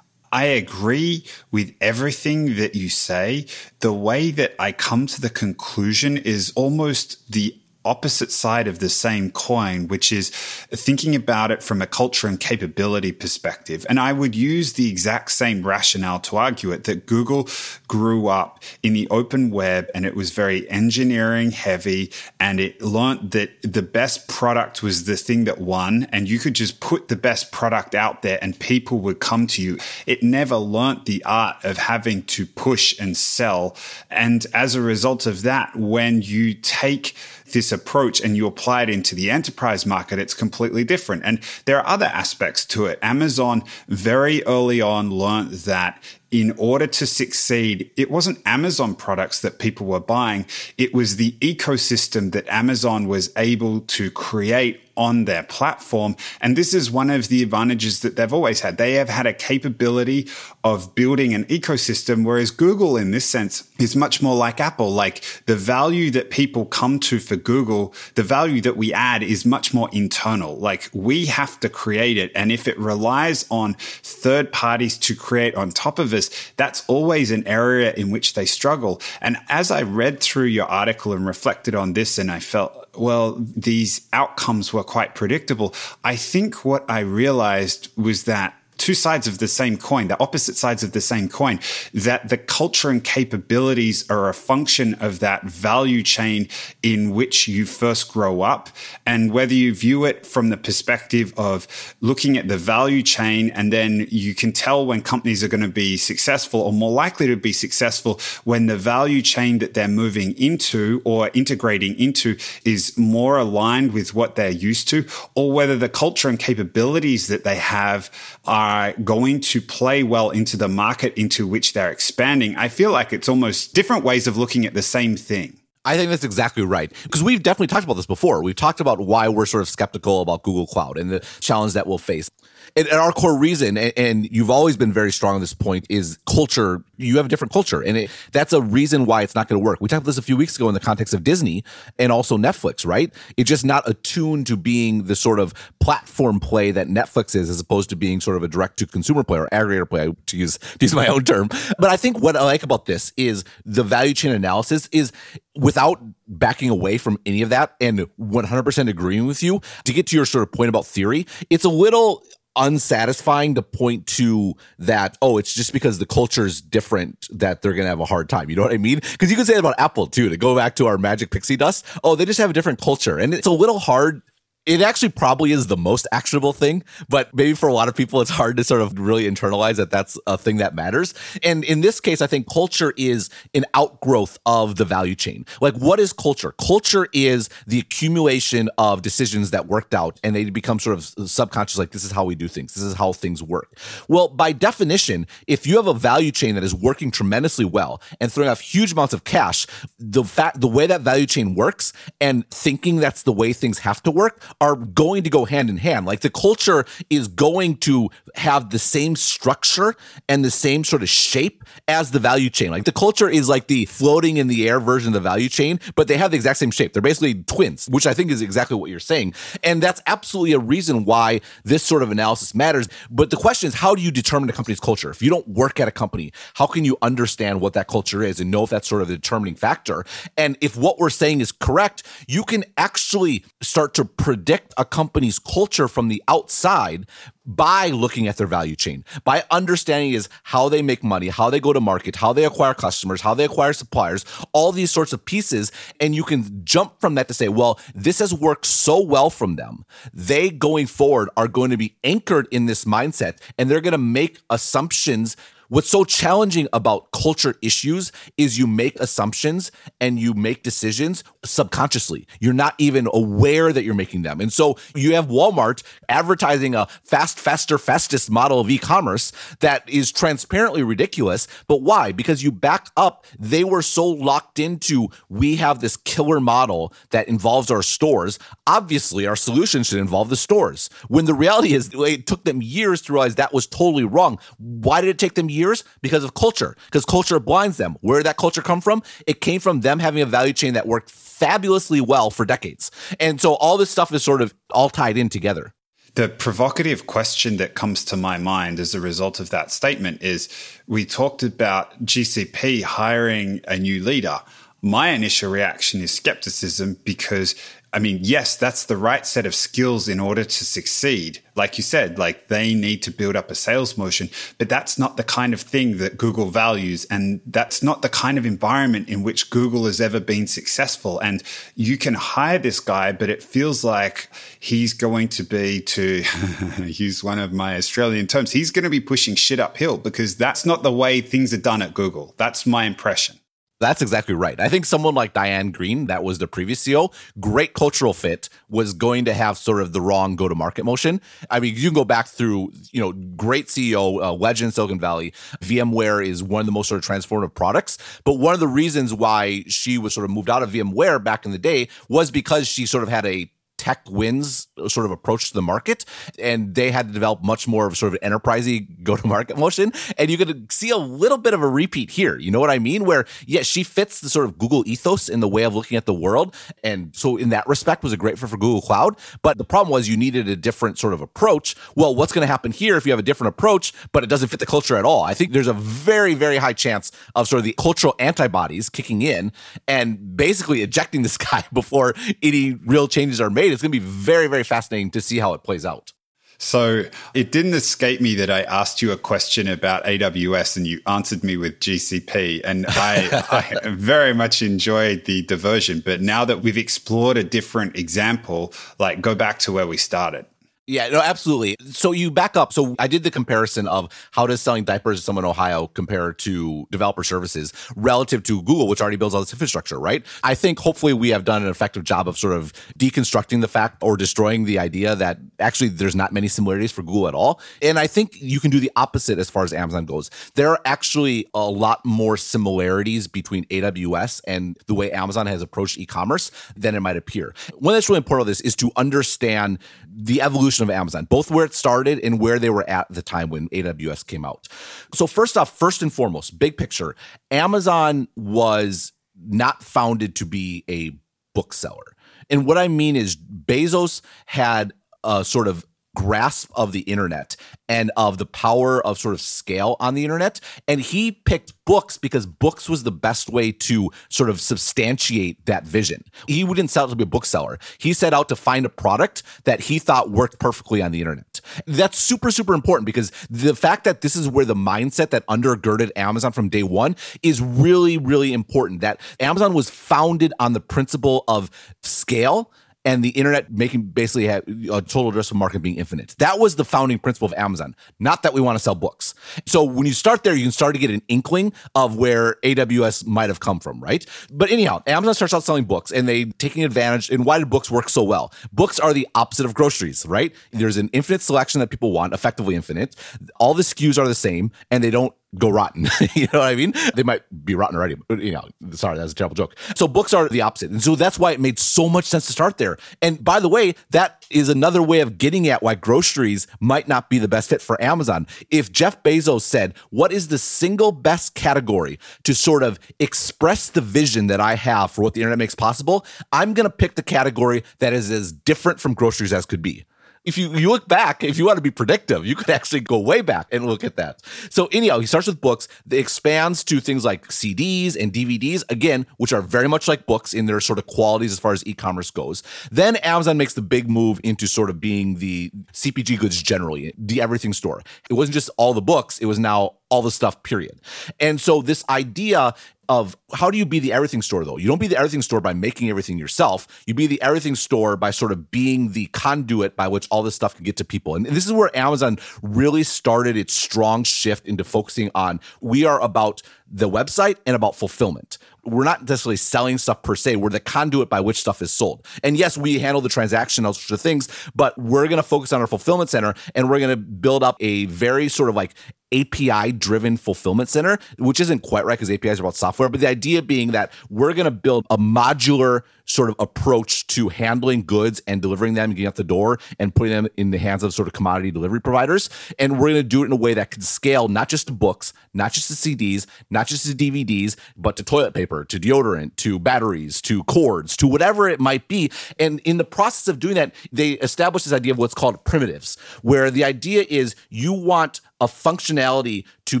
I agree with everything that you say. The way that I come to the conclusion is almost the opposite side of the same coin, which is thinking about it from a culture and capability perspective. And I would use the exact same rationale to argue it that Google grew up in the open web and it was very engineering heavy and it learned that the best product was the thing that won and you could just put the best product out there and people would come to you. It never learnt the art of having to push and sell. And as a result of that, when you take this approach and you apply it into the enterprise market, it's completely different. And there are other aspects to it. Amazon very early on learned that in order to succeed, it wasn't Amazon products that people were buying. It was the ecosystem that Amazon was able to create on their platform. And this is one of the advantages that they've always had. They have had a capability of building an ecosystem, whereas Google, in this sense, is much more like Apple. Like the value that people come to for Google, the value that we add is much more internal. Like we have to create it. And if it relies on third parties to create on top of us, that's always an area in which they struggle. And as I read through your article and reflected on this, and I felt, well, these outcomes were quite predictable. I think what I realized was that two sides of the same coin, the opposite sides of the same coin, that the culture and capabilities are a function of that value chain in which you first grow up. And whether you view it from the perspective of looking at the value chain, and then you can tell when companies are going to be successful or more likely to be successful when the value chain that they're moving into or integrating into is more aligned with what they're used to, or whether the culture and capabilities that they have are going to play well into the market into which they're expanding. I feel like it's almost different ways of looking at the same thing. I think that's exactly right. Because we've definitely talked about this before. We've talked about why we're sort of skeptical about Google Cloud and the challenge that we'll face and, and our core reason, and, and, you've always been very strong on this point, is culture. You have a different culture, and it, that's a reason why it's not going to work. We talked about this a few weeks ago in the context of Disney and also Netflix, right? It's just not attuned to being the sort of platform play that Netflix is, as opposed to being sort of a direct to consumer play or aggregator play, to use to use my own term. But I think what I like about this is the value chain analysis is without backing away from any of that and 100% agreeing with you to get to your sort of point about theory it's a little unsatisfying to point to that oh it's just because the culture is different that they're gonna have a hard time you know what i mean? Because you can say about apple too to go back to our magic pixie dust oh they just have a different culture and it's a little hard it actually probably is the most actionable thing, but maybe for a lot of people, it's hard to sort of really internalize that that's a thing that matters. And in this case, I think culture is an outgrowth of the value chain. Like, what is culture? Culture is the accumulation of decisions that worked out and they become sort of subconscious, like, this is how we do things, this is how things work. Well, by definition, if you have a value chain that is working tremendously well and throwing off huge amounts of cash, the fact, the way that value chain works and thinking that's the way things have to work are going to go hand in hand. Like the culture is going to have the same structure and the same sort of shape as the value chain. Like the culture is like the floating in the air version of the value chain, but they have the exact same shape. They're basically twins, which I think is exactly what you're saying. And that's absolutely a reason why this sort of analysis matters. But the question is, how do you determine a company's culture? If you don't work at a company, how can you understand what that culture is and know if that's sort of the determining factor? And if what we're saying is correct, you can actually start to predict predict a company's culture from the outside by looking at their value chain, by understanding is how they make money, how they go to market, how they acquire customers, how they acquire suppliers, all these sorts of pieces. And you can jump from that to say, well, this has worked so well from them. They going forward are going to be anchored in this mindset and they're going to make assumptions What's so challenging about culture issues is you make assumptions and you make decisions subconsciously. You're not even aware that you're making them. And so you have Walmart advertising a fast, faster, fastest model of e commerce that is transparently ridiculous. But why? Because you back up, they were so locked into we have this killer model that involves our stores. Obviously, our solution should involve the stores. When the reality is, it took them years to realize that was totally wrong. Why did it take them years? Years because of culture, because culture blinds them. Where did that culture come from? It came from them having a value chain that worked fabulously well for decades. And so all this stuff is sort of all tied in together. The provocative question that comes to my mind as a result of that statement is we talked about GCP hiring a new leader. My initial reaction is skepticism because I mean, yes, that's the right set of skills in order to succeed. Like you said, like they need to build up a sales motion, but that's not the kind of thing that Google values. And that's not the kind of environment in which Google has ever been successful. And you can hire this guy, but it feels like he's going to be, to use one of my Australian terms, he's going to be pushing shit uphill because that's not the way things are done at Google. That's my impression. That's exactly right. I think someone like Diane Greene, that was the previous CEO, great cultural fit, was going to have sort of the wrong go to market motion. I mean, you can go back through, you know, great CEO, uh, legend Silicon Valley. VMware is one of the most sort of transformative products. But one of the reasons why she was sort of moved out of VMware back in the day was because she sort of had a tech wins sort of approach to the market and they had to develop much more of sort of enterprisey go to market motion. And you could see a little bit of a repeat here. You know what i mean? Where yeah she fits the sort of google ethos in the way of looking at the world. And so in that respect was a great fit for google cloud? But the problem was you needed a different sort of approach. Well what's going to happen here if you have a different approach but it doesn't fit the culture at all? I think there's a very very high chance of sort of the cultural antibodies kicking in and basically ejecting this guy before any real changes are made it's going to be very, very fascinating to see how it plays out. So it didn't escape me that I asked you a question about AWS and you answered me with GCP. And I, I, very much enjoyed the diversion. But now that we've explored a different example, like go back to where we started. Yeah, no, absolutely. So you back up. So I did the comparison of how does selling diapers to someone in Ohio compare to developer services relative to Google, which already builds all this infrastructure, right? I think hopefully we have done an effective job of sort of deconstructing the fact or destroying the idea that actually there's not many similarities for Google at all. And I think you can do the opposite as far as Amazon goes. There are actually a lot more similarities between AWS and the way Amazon has approached e-commerce than it might appear. One that's really important of this is to understand the evolution of Amazon, both where it started and where they were at the time when AWS came out. So, first off, first and foremost, big picture, Amazon was not founded to be a bookseller. And what I mean is, Bezos had a sort of grasp of the internet and of the power of sort of scale on the internet. And he picked books because books was the best way to sort of substantiate that vision. He wouldn't set out to be a bookseller. He set out to find a product that he thought worked perfectly on the internet. That's super, super important because the fact that this is where the mindset that undergirded Amazon from day one is really, really important. That Amazon was founded on the principle of scale and the internet making basically have a total addressable market being infinite. That was the founding principle of Amazon. Not that we want to sell books. So when you start there, you can start to get an inkling of where AWS might have come from, right? But anyhow, Amazon starts out selling books and they taking advantage. And why did books work so well? Books are the opposite of groceries, right? There's an infinite selection that people want, effectively infinite. All the SKUs are the same and they don't go rotten. you know what I mean? They might be rotten already, but you know, sorry, that's a terrible joke. So books are the opposite. And so that's why it made so much sense to start there. And by the way, that is another way of getting at why groceries might not be the best fit for Amazon. If Jeff Bezos said, what is the single best category to sort of express the vision that I have for what the internet makes possible? I'm going to pick the category that is as different from groceries as could be if you, you look back, if you want to be predictive, you could actually go way back and look at that. So anyhow, he starts with books, it expands to things like CDs and DVDs, again, which are very much like books in their sort of qualities as far as e-commerce goes. Then Amazon makes the big move into sort of being the CPG goods generally, the everything store. It wasn't just all the books, it was now all the stuff, period. And so this idea of how do you be the everything store though? You don't be the everything store by making everything yourself. You be the everything store by sort of being the conduit by which all this stuff can get to people. And this is where Amazon really started its strong shift into focusing on we are about the website and about fulfillment. We're not necessarily selling stuff per se. We're the conduit by which stuff is sold. And yes, we handle the transaction, of things, but we're going to focus on our fulfillment center and we're going to build up a very sort of like API driven fulfillment center, which isn't quite right because APIs are about software. But the idea being that we're going to build a modular sort of approach to handling goods and delivering them, getting out the door and putting them in the hands of sort of commodity delivery providers. And we're going to do it in a way that can scale not just to books, not just to CDs, not just to DVDs, but to toilet paper, to deodorant, to batteries, to cords, to whatever it might be. And in the process of doing that, they establish this idea of what's called primitives, where the idea is you want a functionality to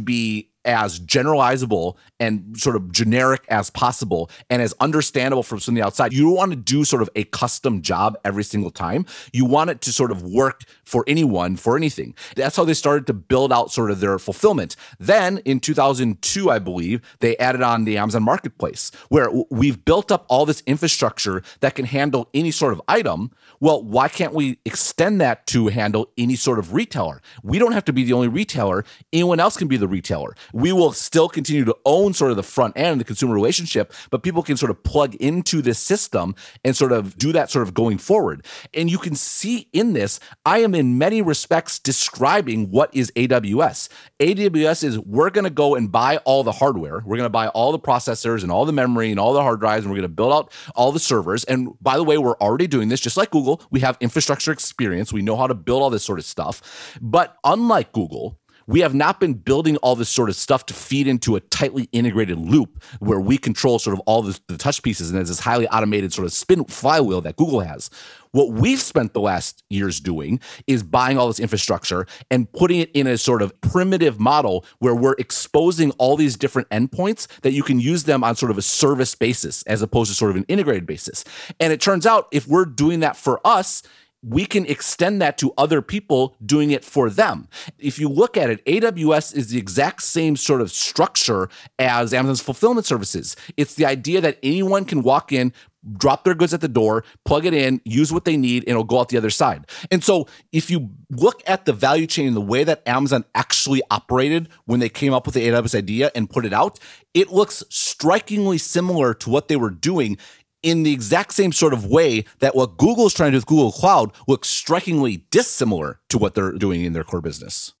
be as generalizable and sort of generic as possible and as understandable from the outside. You don't want to do sort of a custom job every single time. You want it to sort of work for anyone, for anything. That's how they started to build out sort of their fulfillment. Then in 2002, I believe, they added on the Amazon Marketplace, where we've built up all this infrastructure that can handle any sort of item. Well, why can't we extend that to handle any sort of retailer? We don't have to be the only retailer. Anyone else can be the retailer. We will still continue to own sort of the front end, the consumer relationship, but people can sort of plug into this system and sort of do that sort of going forward. And you can see in this, I am in many respects describing what is AWS. AWS is we're going to go and buy all the hardware, we're going to buy all the processors and all the memory and all the hard drives, and we're going to build out all the servers. And by the way, we're already doing this just like Google. We have infrastructure experience, we know how to build all this sort of stuff. But unlike Google, we have not been building all this sort of stuff to feed into a tightly integrated loop where we control sort of all the touch pieces and there's this highly automated sort of spin flywheel that Google has. What we've spent the last years doing is buying all this infrastructure and putting it in a sort of primitive model where we're exposing all these different endpoints that you can use them on sort of a service basis as opposed to sort of an integrated basis. And it turns out if we're doing that for us, we can extend that to other people doing it for them. If you look at it, AWS is the exact same sort of structure as Amazon's fulfillment services. It's the idea that anyone can walk in, drop their goods at the door, plug it in, use what they need, and it'll go out the other side. And so if you look at the value chain the way that Amazon actually operated when they came up with the AWS idea and put it out, it looks strikingly similar to what they were doing in the exact same sort of way that what Google is trying to do with Google Cloud looks strikingly dissimilar to what they're doing in their core business.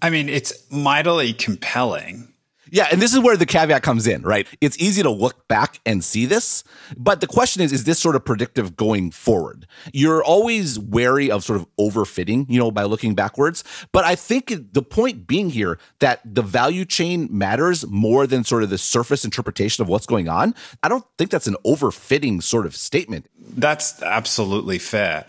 I mean, it's mightily compelling yeah, and this is where the caveat comes in, right? It's easy to look back and see this, but the question is is this sort of predictive going forward? You're always wary of sort of overfitting, you know, by looking backwards, but I think the point being here that the value chain matters more than sort of the surface interpretation of what's going on. I don't think that's an overfitting sort of statement. That's absolutely fair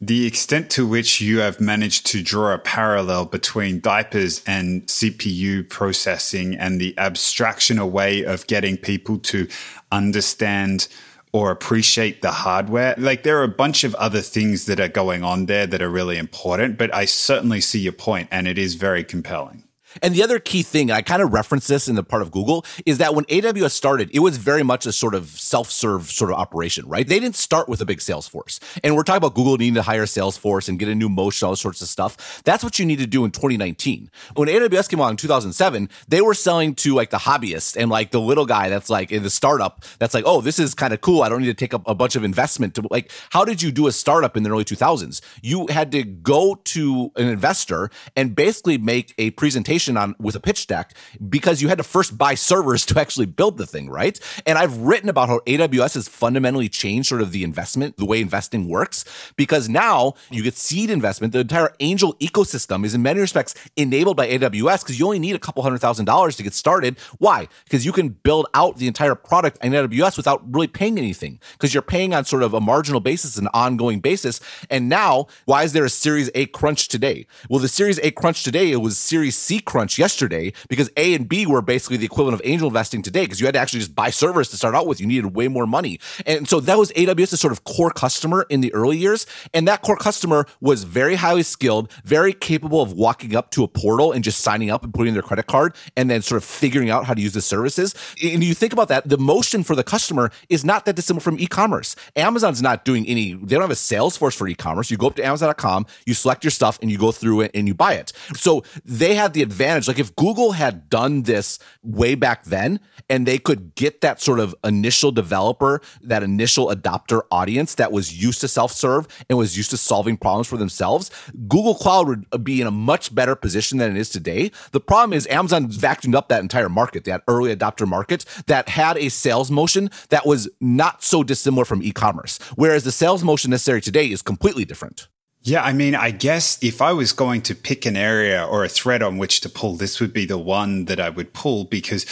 the extent to which you have managed to draw a parallel between diapers and CPU processing and the abstraction away of getting people to understand or appreciate the hardware. Like there are a bunch of other things that are going on there that are really important, but I certainly see your point and it is very compelling. And the other key thing, and I kind of referenced this in the part of Google, is that when AWS started, it was very much a sort of self-serve sort of operation, right? They didn't start with a big sales force. And we're talking about Google needing to hire sales force and get a new motion, all sorts of stuff. That's what you need to do in 2019. When AWS came out in 2007, they were selling to like the hobbyist and like the little guy that's like in the startup that's like, oh, this is kind of cool. I don't need to take up a bunch of investment to like, how did you do a startup in the early 2000s? You had to go to an investor and basically make a presentation on with a pitch deck because you had to first buy servers to actually build the thing, right? And I've written about how AWS has fundamentally changed sort of the investment, the way investing works, because now you get seed investment. The entire angel ecosystem is in many respects enabled by AWS because you only need a couple hundred thousand dollars to get started. Why? Because you can build out the entire product in AWS without really paying anything because you're paying on sort of a marginal basis, an ongoing basis. And now, why is there a Series A crunch today? Well, the Series A crunch today, it was Series C crunch yesterday because A and B were basically the equivalent of angel investing today because you had to actually just buy servers to start out with. You needed way more money. And so that was AWS's sort of core customer in the early years. And that core customer was very highly skilled, very capable of walking up to a portal and just signing up and putting their credit card and then sort of figuring out how to use the services. And you think about that, the motion for the customer is not that dissimilar from e-commerce. Amazon's not doing any, they don't have a sales force for e-commerce. You go up to Amazon.com, you select your stuff and you go through it and you buy it. So they had the advantage. Like if Google had done this way back then and they could get that sort of initial developer, that initial adopter audience that was used to self-serve and was used to solving problems for themselves, Google Cloud would be in a much better position than it is today. The problem is Amazon vacuumed up that entire market, that early adopter market that had a sales motion that was not so dissimilar from e-commerce. Whereas the sales motion necessary today is completely different. Yeah, I mean, I guess if I was going to pick an area or a thread on which to pull, this would be the one that I would pull because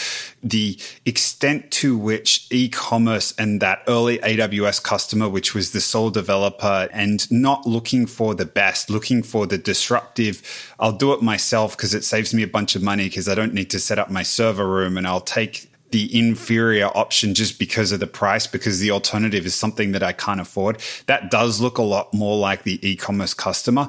the extent to which e-commerce and that early AWS customer, which was the sole developer and not looking for the best, looking for the disruptive, I'll do it myself because it saves me a bunch of money because I don't need to set up my server room and I'll take the inferior option just because of the price, because the alternative is something that I can't afford. That does look a lot more like the e-commerce customer.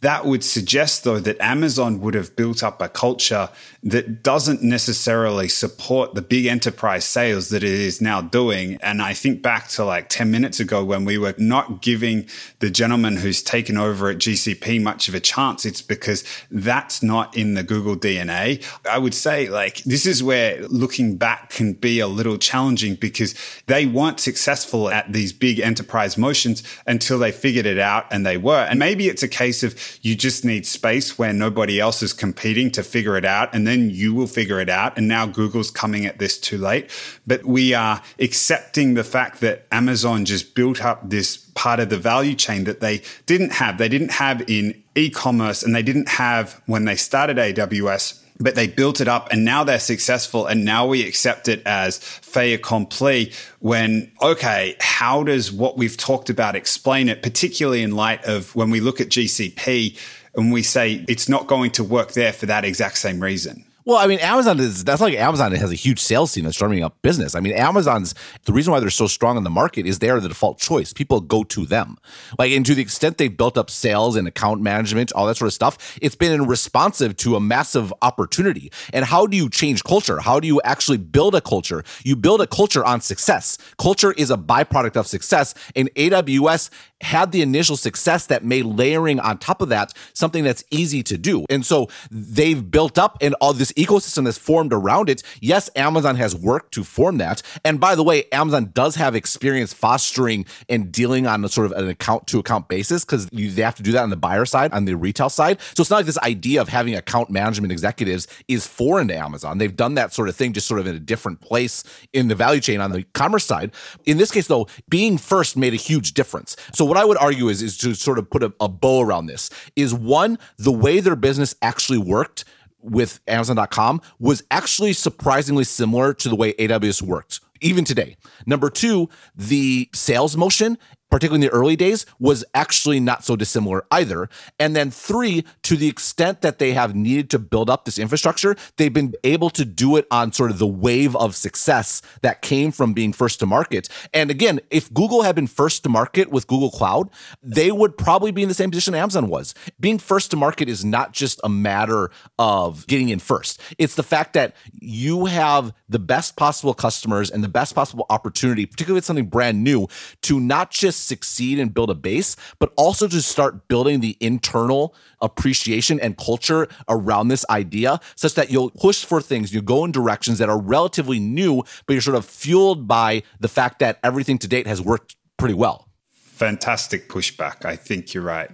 That would suggest, though, that Amazon would have built up a culture that doesn't necessarily support the big enterprise sales that it is now doing. And I think back to like 10 minutes ago when we were not giving the gentleman who's taken over at GCP much of a chance. It's because that's not in the Google DNA. I would say, like, this is where looking back can be a little challenging because they weren't successful at these big enterprise motions until they figured it out and they were. And maybe it's a case of, you just need space where nobody else is competing to figure it out. And then you will figure it out. And now Google's coming at this too late. But we are accepting the fact that Amazon just built up this part of the value chain that they didn't have. They didn't have in e-commerce and they didn't have when they started AWS but they built it up and now they're successful and now we accept it as fait accompli when okay how does what we've talked about explain it particularly in light of when we look at gcp and we say it's not going to work there for that exact same reason well, I mean, Amazon is that's like Amazon has a huge sales team that's drumming up business. I mean, Amazon's the reason why they're so strong in the market is they are the default choice. People go to them. Like, and to the extent they've built up sales and account management, all that sort of stuff, it's been in responsive to a massive opportunity. And how do you change culture? How do you actually build a culture? You build a culture on success. Culture is a byproduct of success. And AWS had the initial success that made layering on top of that something that's easy to do. And so they've built up and all this ecosystem that's formed around it. Yes, Amazon has worked to form that. And by the way, Amazon does have experience fostering and dealing on a sort of an account to account basis because they have to do that on the buyer side, on the retail side. So it's not like this idea of having account management executives is foreign to Amazon. They've done that sort of thing just sort of in a different place in the value chain on the commerce side. In this case, though, being first made a huge difference. So what I would argue is, is to sort of put a, a bow around this is one, the way their business actually worked with Amazon.com was actually surprisingly similar to the way AWS worked even today. Number two, the sales motion particularly in the early days, was actually not so dissimilar either. And then three, to the extent that they have needed to build up this infrastructure, they've been able to do it on sort of the wave of success that came from being first to market. And again, if Google had been first to market with Google Cloud, they would probably be in the same position Amazon was. Being first to market is not just a matter of getting in first. It's the fact that you have the best possible customers and the best possible opportunity, particularly with something brand new, to not just succeed and build a base, but also to start building the internal appreciation and culture around this idea such that you'll push for things, you go in directions that are relatively new, but you're sort of fueled by the fact that everything to date has worked pretty well. Fantastic pushback. I think you're right.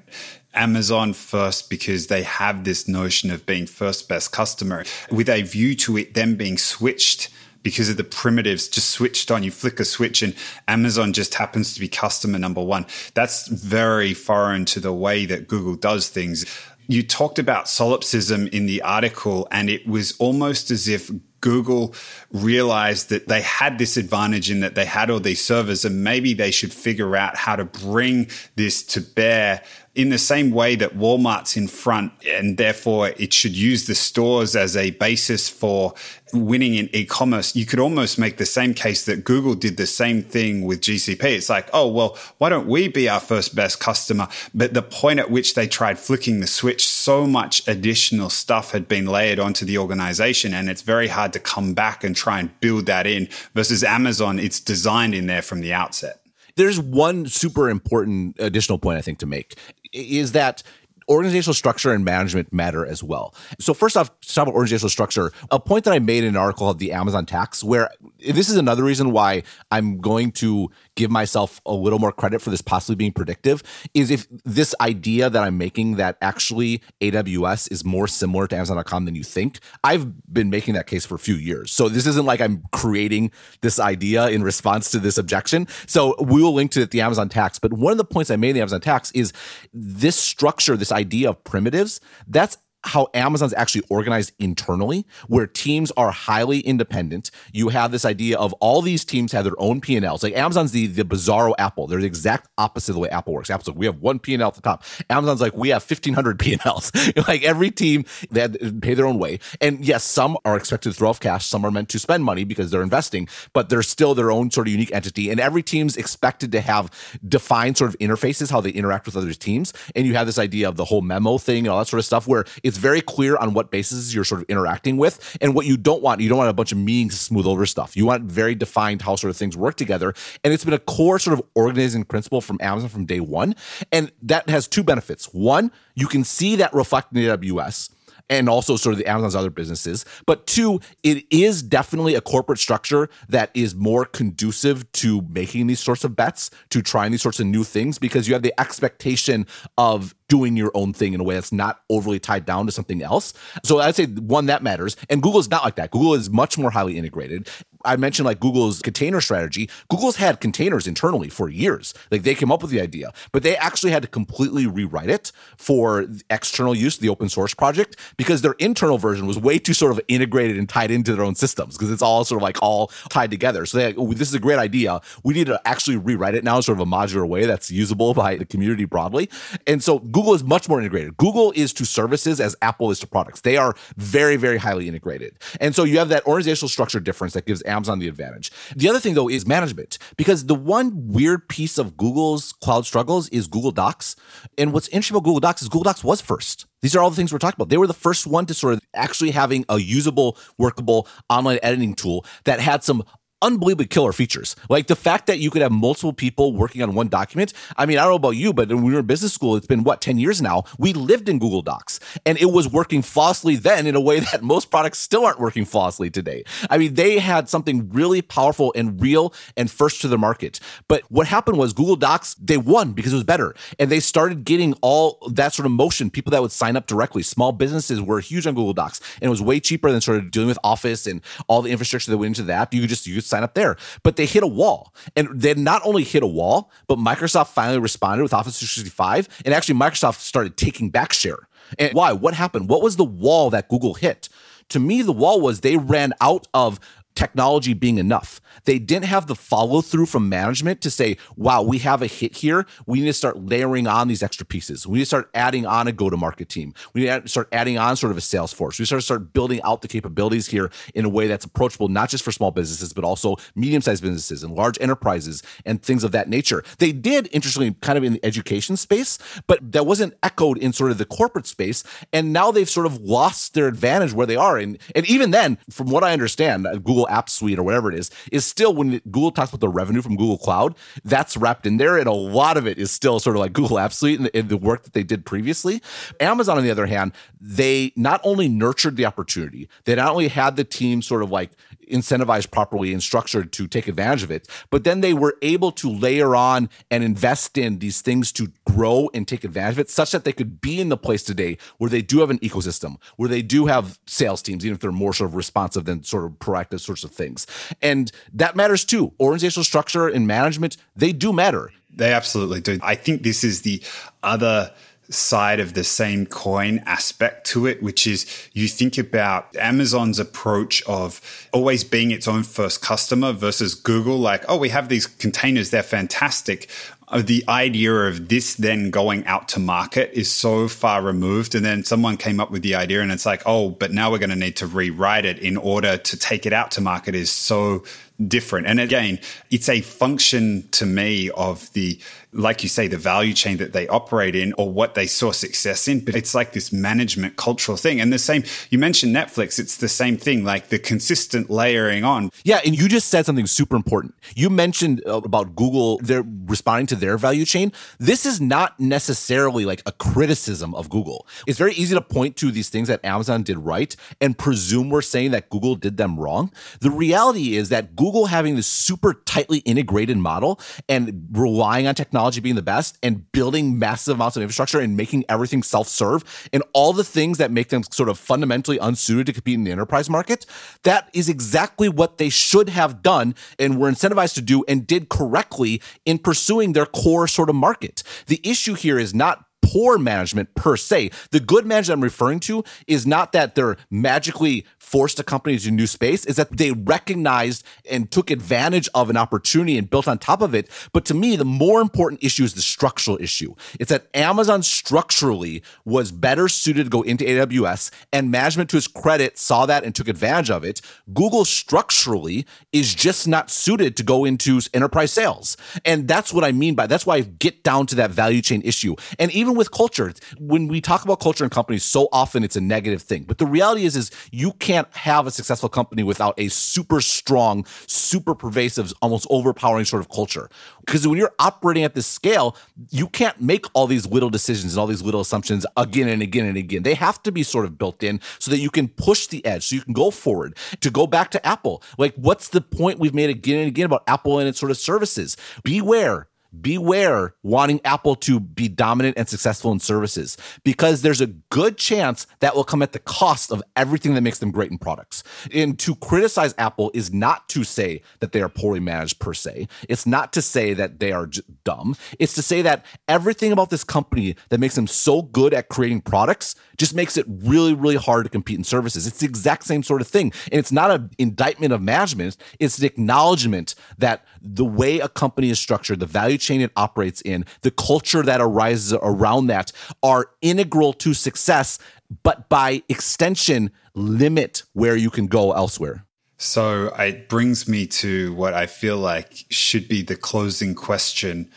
Amazon first because they have this notion of being first best customer with a view to it them being switched because of the primitives just switched on. You flick a switch and Amazon just happens to be customer number one. That's very foreign to the way that Google does things. You talked about solipsism in the article, and it was almost as if Google realized that they had this advantage in that they had all these servers and maybe they should figure out how to bring this to bear in the same way that Walmart's in front and therefore it should use the stores as a basis for winning in e-commerce. You could almost make the same case that Google did the same thing with GCP. It's like, oh, well, why don't we be our first best customer? But the point at which they tried flicking the switch, so much additional stuff had been layered onto the organization and it's very hard to come back and try and build that in versus Amazon. It's designed in there from the outset. There's one super important additional point I think to make is that organizational structure and management matter as well. So first off, to talk about organizational structure, a point that I made in an article called the Amazon tax, where this is another reason why I'm going to give myself a little more credit for this possibly being predictive is if this idea that I'm making that actually AWS is more similar to Amazon.com than you think. I've been making that case for a few years. So this isn't like I'm creating this idea in response to this objection. So we will link to the Amazon tax. But one of the points I made in the Amazon tax is this structure, this idea of primitives, that's how Amazon's actually organized internally, where teams are highly independent. You have this idea of all these teams have their own P&Ls. Like Amazon's the, the bizarro Apple. They're the exact opposite of the way Apple works. Apple's like, we have one P&L at the top. Amazon's like, we have 1,500 P&Ls. like every team, they pay their own way. And yes, some are expected to throw off cash. Some are meant to spend money because they're investing, but they're still their own sort of unique entity. And every team's expected to have defined sort of interfaces, how they interact with other teams. And you have this idea of the whole memo thing and all that sort of stuff where it's very clear on what basis you're sort of interacting with and what you don't want. You don't want a bunch of meetings to smooth over stuff. You want very defined how sort of things work together. And it's been a core sort of organizing principle from Amazon from day one. And that has two benefits. One, you can see that reflected in AWS and also sort of the Amazon's other businesses. But two, it is definitely a corporate structure that is more conducive to making these sorts of bets, to trying these sorts of new things, because you have the expectation of doing your own thing in a way that's not overly tied down to something else. So I'd say one that matters. And Google is not like that. Google is much more highly integrated. I mentioned like Google's container strategy. Google's had containers internally for years. Like they came up with the idea, but they actually had to completely rewrite it for external use, the open source project, because their internal version was way too sort of integrated and tied into their own systems because it's all sort of like all tied together. So like, oh, this is a great idea. We need to actually rewrite it now in sort of a modular way that's usable by the community broadly. And so Google is much more integrated. Google is to services as Apple is to products. They are very, very highly integrated. And so you have that organizational structure difference that gives Amazon the advantage. The other thing though is management because the one weird piece of Google's cloud struggles is Google Docs. And what's interesting about Google Docs is Google Docs was first. These are all the things we're talking about. They were the first one to sort of actually having a usable, workable online editing tool that had some unbelievably killer features. Like the fact that you could have multiple people working on one document. I mean, I don't know about you, but when we were in business school, it's been what, 10 years now. We lived in Google Docs and it was working flawlessly then in a way that most products still aren't working flawlessly today. I mean, they had something really powerful and real and first to the market. But what happened was Google Docs, they won because it was better. And they started getting all that sort of motion, people that would sign up directly. Small businesses were huge on Google Docs and it was way cheaper than sort of dealing with Office and all the infrastructure that went into that. You could just, could sign up there. But they hit a wall. And they not only hit a wall, but Microsoft finally responded with Office 365. And actually, Microsoft started taking back share. And why? What happened? What was the wall that Google hit? To me, the wall was they ran out of technology being enough. They didn't have the follow through from management to say, wow, we have a hit here. We need to start layering on these extra pieces. We need to start adding on a go to market team. We need to start adding on sort of a sales force. We start to start building out the capabilities here in a way that's approachable, not just for small businesses, but also medium sized businesses and large enterprises and things of that nature. They did, interestingly, kind of in the education space, but that wasn't echoed in sort of the corporate space. And now they've sort of lost their advantage where they are. And, and even then, from what I understand, Google App Suite or whatever it is, is still when Google talks about the revenue from Google Cloud, that's wrapped in there, and a lot of it is still sort of like Google App Suite and, and the work that they did previously. Amazon, on the other hand, they not only nurtured the opportunity, they not only had the team sort of like incentivized properly and structured to take advantage of it. But then they were able to layer on and invest in these things to grow and take advantage of it, such that they could be in the place today where they do have an ecosystem, where they do have sales teams, even if they're more sort of responsive than sort of proactive sorts of things. And that matters too. Organizational structure and management, they do matter. They absolutely do. I think this is the other side of the same coin aspect to it, which is you think about Amazon's approach of always being its own first customer versus Google, like, oh, we have these containers, they're fantastic. Uh, the idea of this then going out to market is so far removed. And then someone came up with the idea, and it's like, oh, but now we're going to need to rewrite it in order to take it out to market is so different. And again, it's a function to me of the like you say, the value chain that they operate in or what they saw success in. But it's like this management cultural thing. And the same, you mentioned Netflix, it's the same thing, like the consistent layering on. Yeah. And you just said something super important. You mentioned uh, about Google, they're responding to their value chain. This is not necessarily like a criticism of Google. It's very easy to point to these things that Amazon did right and presume we're saying that Google did them wrong. The reality is that Google having this super tightly integrated model and relying on technology technology being the best and building massive amounts of infrastructure and making everything self-serve and all the things that make them sort of fundamentally unsuited to compete in the enterprise market, that is exactly what they should have done and were incentivized to do and did correctly in pursuing their core sort of market. The issue here is not poor management per se. The good management I'm referring to is not that they're magically forced a company to new space, is that they recognized and took advantage of an opportunity and built on top of it. But to me, the more important issue is the structural issue. It's that Amazon structurally was better suited to go into AWS, and management, to its credit, saw that and took advantage of it. Google structurally is just not suited to go into enterprise sales. And that's what I mean by that's why I get down to that value chain issue. And even with culture, when we talk about culture in companies, so often it's a negative thing. But the reality is, is you can't have a successful company without a super strong, super pervasive, almost overpowering sort of culture. Because when you're operating at this scale, you can't make all these little decisions and all these little assumptions again and again and again. They have to be sort of built in so that you can push the edge, so you can go forward. To go back to Apple, like what's the point we've made again and again about Apple and its sort of services? Beware beware wanting Apple to be dominant and successful in services because there's a good chance that will come at the cost of everything that makes them great in products. And to criticize Apple is not to say that they are poorly managed per se. It's not to say that they are dumb. It's to say that everything about this company that makes them so good at creating products just makes it really, really hard to compete in services. It's the exact same sort of thing. And it's not an indictment of management, it's an acknowledgement that the way a company is structured, the value chain it operates in, the culture that arises around that are integral to success, but by extension, limit where you can go elsewhere. So it brings me to what I feel like should be the closing question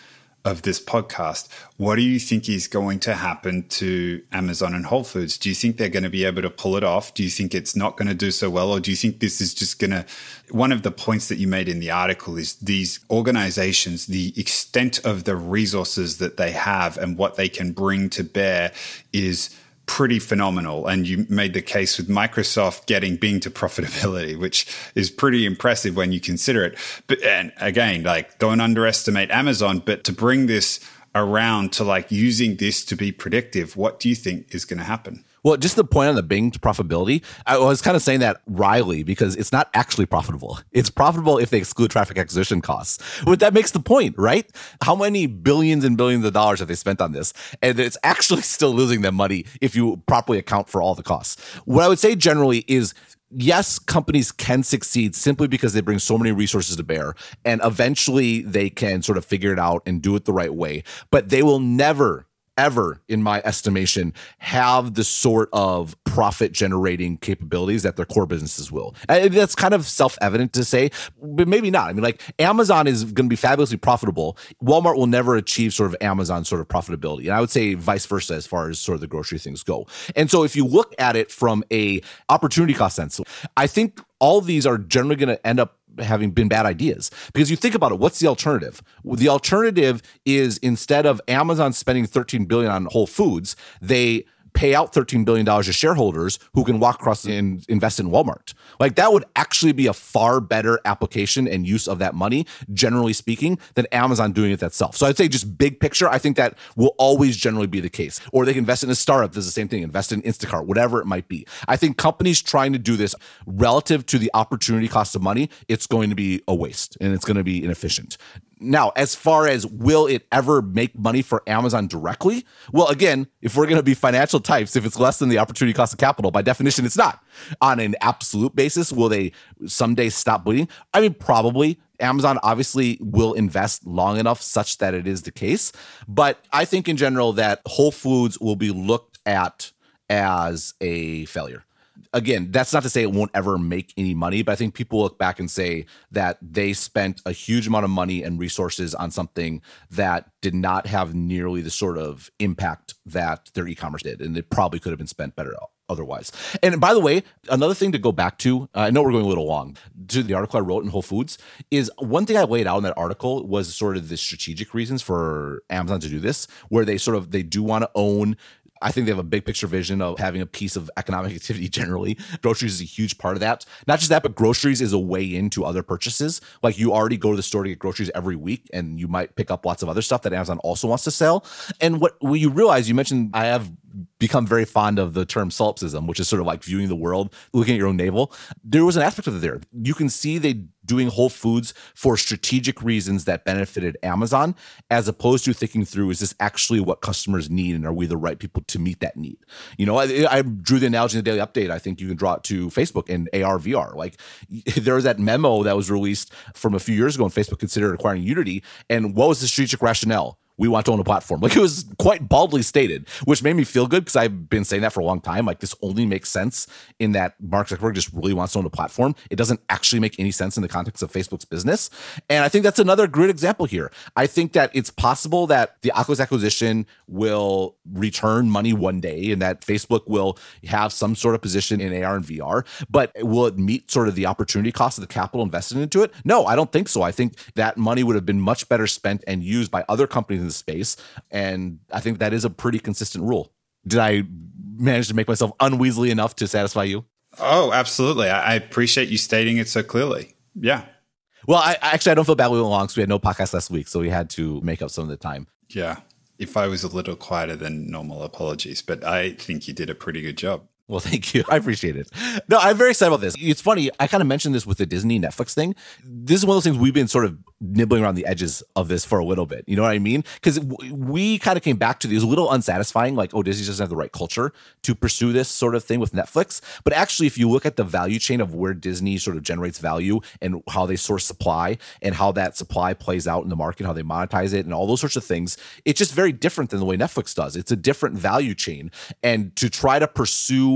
of this podcast. What do you think is going to happen to Amazon and Whole Foods? Do you think they're going to be able to pull it off? Do you think it's not going to do so well? Or do you think this is just going to? One of the points that you made in the article is these organizations, the extent of the resources that they have and what they can bring to bear is pretty phenomenal. And you made the case with Microsoft getting Bing to profitability, which is pretty impressive when you consider it. But and again, like don't underestimate Amazon, but to bring this around to like using this to be predictive, what do you think is going to happen? Well, just the point on the Bing profitability, I was kind of saying that wryly because it's not actually profitable. It's profitable if they exclude traffic acquisition costs. But that makes the point, right? How many billions and billions of dollars have they spent on this? And it's actually still losing them money if you properly account for all the costs. What I would say generally is yes, companies can succeed simply because they bring so many resources to bear. And eventually they can sort of figure it out and do it the right way. But they will never ever, in my estimation, have the sort of profit generating capabilities that their core businesses will. And that's kind of self evident to say, but maybe not. I mean, like Amazon is going to be fabulously profitable. Walmart will never achieve sort of Amazon sort of profitability. And I would say vice versa as far as sort of the grocery things go. And so if you look at it from a opportunity cost sense, I think all these are generally going to end up having been bad ideas. Because you think about it what's the alternative? The alternative is instead of amazon spending 13 billion on whole foods they pay out $13 billion to shareholders who can walk across and invest in Walmart. Like that would actually be a far better application and use of that money, generally speaking, than Amazon doing it itself. So I'd say just big picture, I think that will always generally be the case. Or they can invest in a startup, does the same thing, invest in Instacart, whatever it might be. I think companies trying to do this relative to the opportunity cost of money, it's going to be a waste and it's going to be inefficient. Now, as far as will it ever make money for Amazon directly? Well, again, if we're going to be financial types, if it's less than the opportunity cost of capital, by definition, it's not. On an absolute basis, will they someday stop bleeding? I mean, probably. Amazon obviously will invest long enough such that it is the case. But I think in general that Whole Foods will be looked at as a failure again, that's not to say it won't ever make any money, but I think people look back and say that they spent a huge amount of money and resources on something that did not have nearly the sort of impact that their e-commerce did, and it probably could have been spent better otherwise. And by the way, another thing to go back to, I know we're going a little long, to the article I wrote in Whole Foods, is one thing I laid out in that article was sort of the strategic reasons for Amazon to do this, where they sort of they do want to own I think they have a big picture vision of having a piece of economic activity generally. Groceries is a huge part of that. Not just that, but groceries is a way into other purchases. Like you already go to the store to get groceries every week, and you might pick up lots of other stuff that Amazon also wants to sell. And what you realize, you mentioned I have become very fond of the term solipsism, which is sort of like viewing the world, looking at your own navel. There was an aspect of it there. You can see they doing Whole Foods for strategic reasons that benefited Amazon, as opposed to thinking through is this actually what customers need and are we the right people to meet that need? You know, I, I drew the analogy in the daily update. I think you can draw it to Facebook and AR VR. Like there was that memo that was released from a few years ago, when Facebook considered acquiring Unity. And what was the strategic rationale? We want to own a platform. Like it was quite baldly stated, which made me feel good because I've been saying that for a long time. Like this only makes sense in that Mark Zuckerberg just really wants to own a platform. It doesn't actually make any sense in the context of Facebook's business. And I think that's another great example here. I think that it's possible that the Oculus acquisition will return money one day and that Facebook will have some sort of position in AR and VR, but will it meet sort of the opportunity cost of the capital invested into it? No, I don't think so. I think that money would have been much better spent and used by other companies in the space. And I think that is a pretty consistent rule. Did I manage to make myself unweaselly enough to satisfy you? Oh, absolutely. I appreciate you stating it so clearly. Yeah. Well, I actually I don't feel bad we went long because we had no podcast last week, so we had to make up some of the time. Yeah. If I was a little quieter than normal, apologies, but I think you did a pretty good job. Well, thank you. I appreciate it. No, I'm very excited about this. It's funny. I kind of mentioned this with the Disney Netflix thing. This is one of those things we've been sort of nibbling around the edges of this for a little bit. You know what I mean? Because we kind of came back to these a little unsatisfying, like, oh, Disney doesn't have the right culture to pursue this sort of thing with Netflix. But actually, if you look at the value chain of where Disney sort of generates value and how they source supply and how that supply plays out in the market, how they monetize it, and all those sorts of things, it's just very different than the way Netflix does. It's a different value chain. And to try to pursue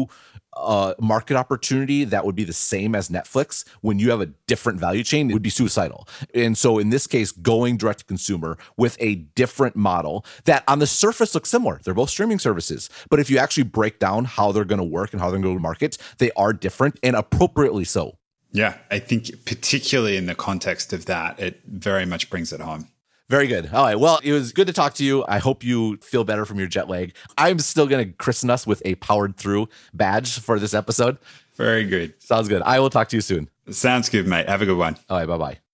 a market opportunity that would be the same as Netflix when you have a different value chain, it would be suicidal. And so in this case, going direct to consumer with a different model that on the surface looks similar. They're both streaming services. But if you actually break down how they're going to work and how they're going to market, they are different and appropriately so. Yeah, I think particularly in the context of that, it very much brings it home. Very good. All right. Well, it was good to talk to you. I hope you feel better from your jet lag. I'm still going to christen us with a powered through badge for this episode. Very good. Sounds good. I will talk to you soon. Sounds good, mate. Have a good one. All right. Bye bye.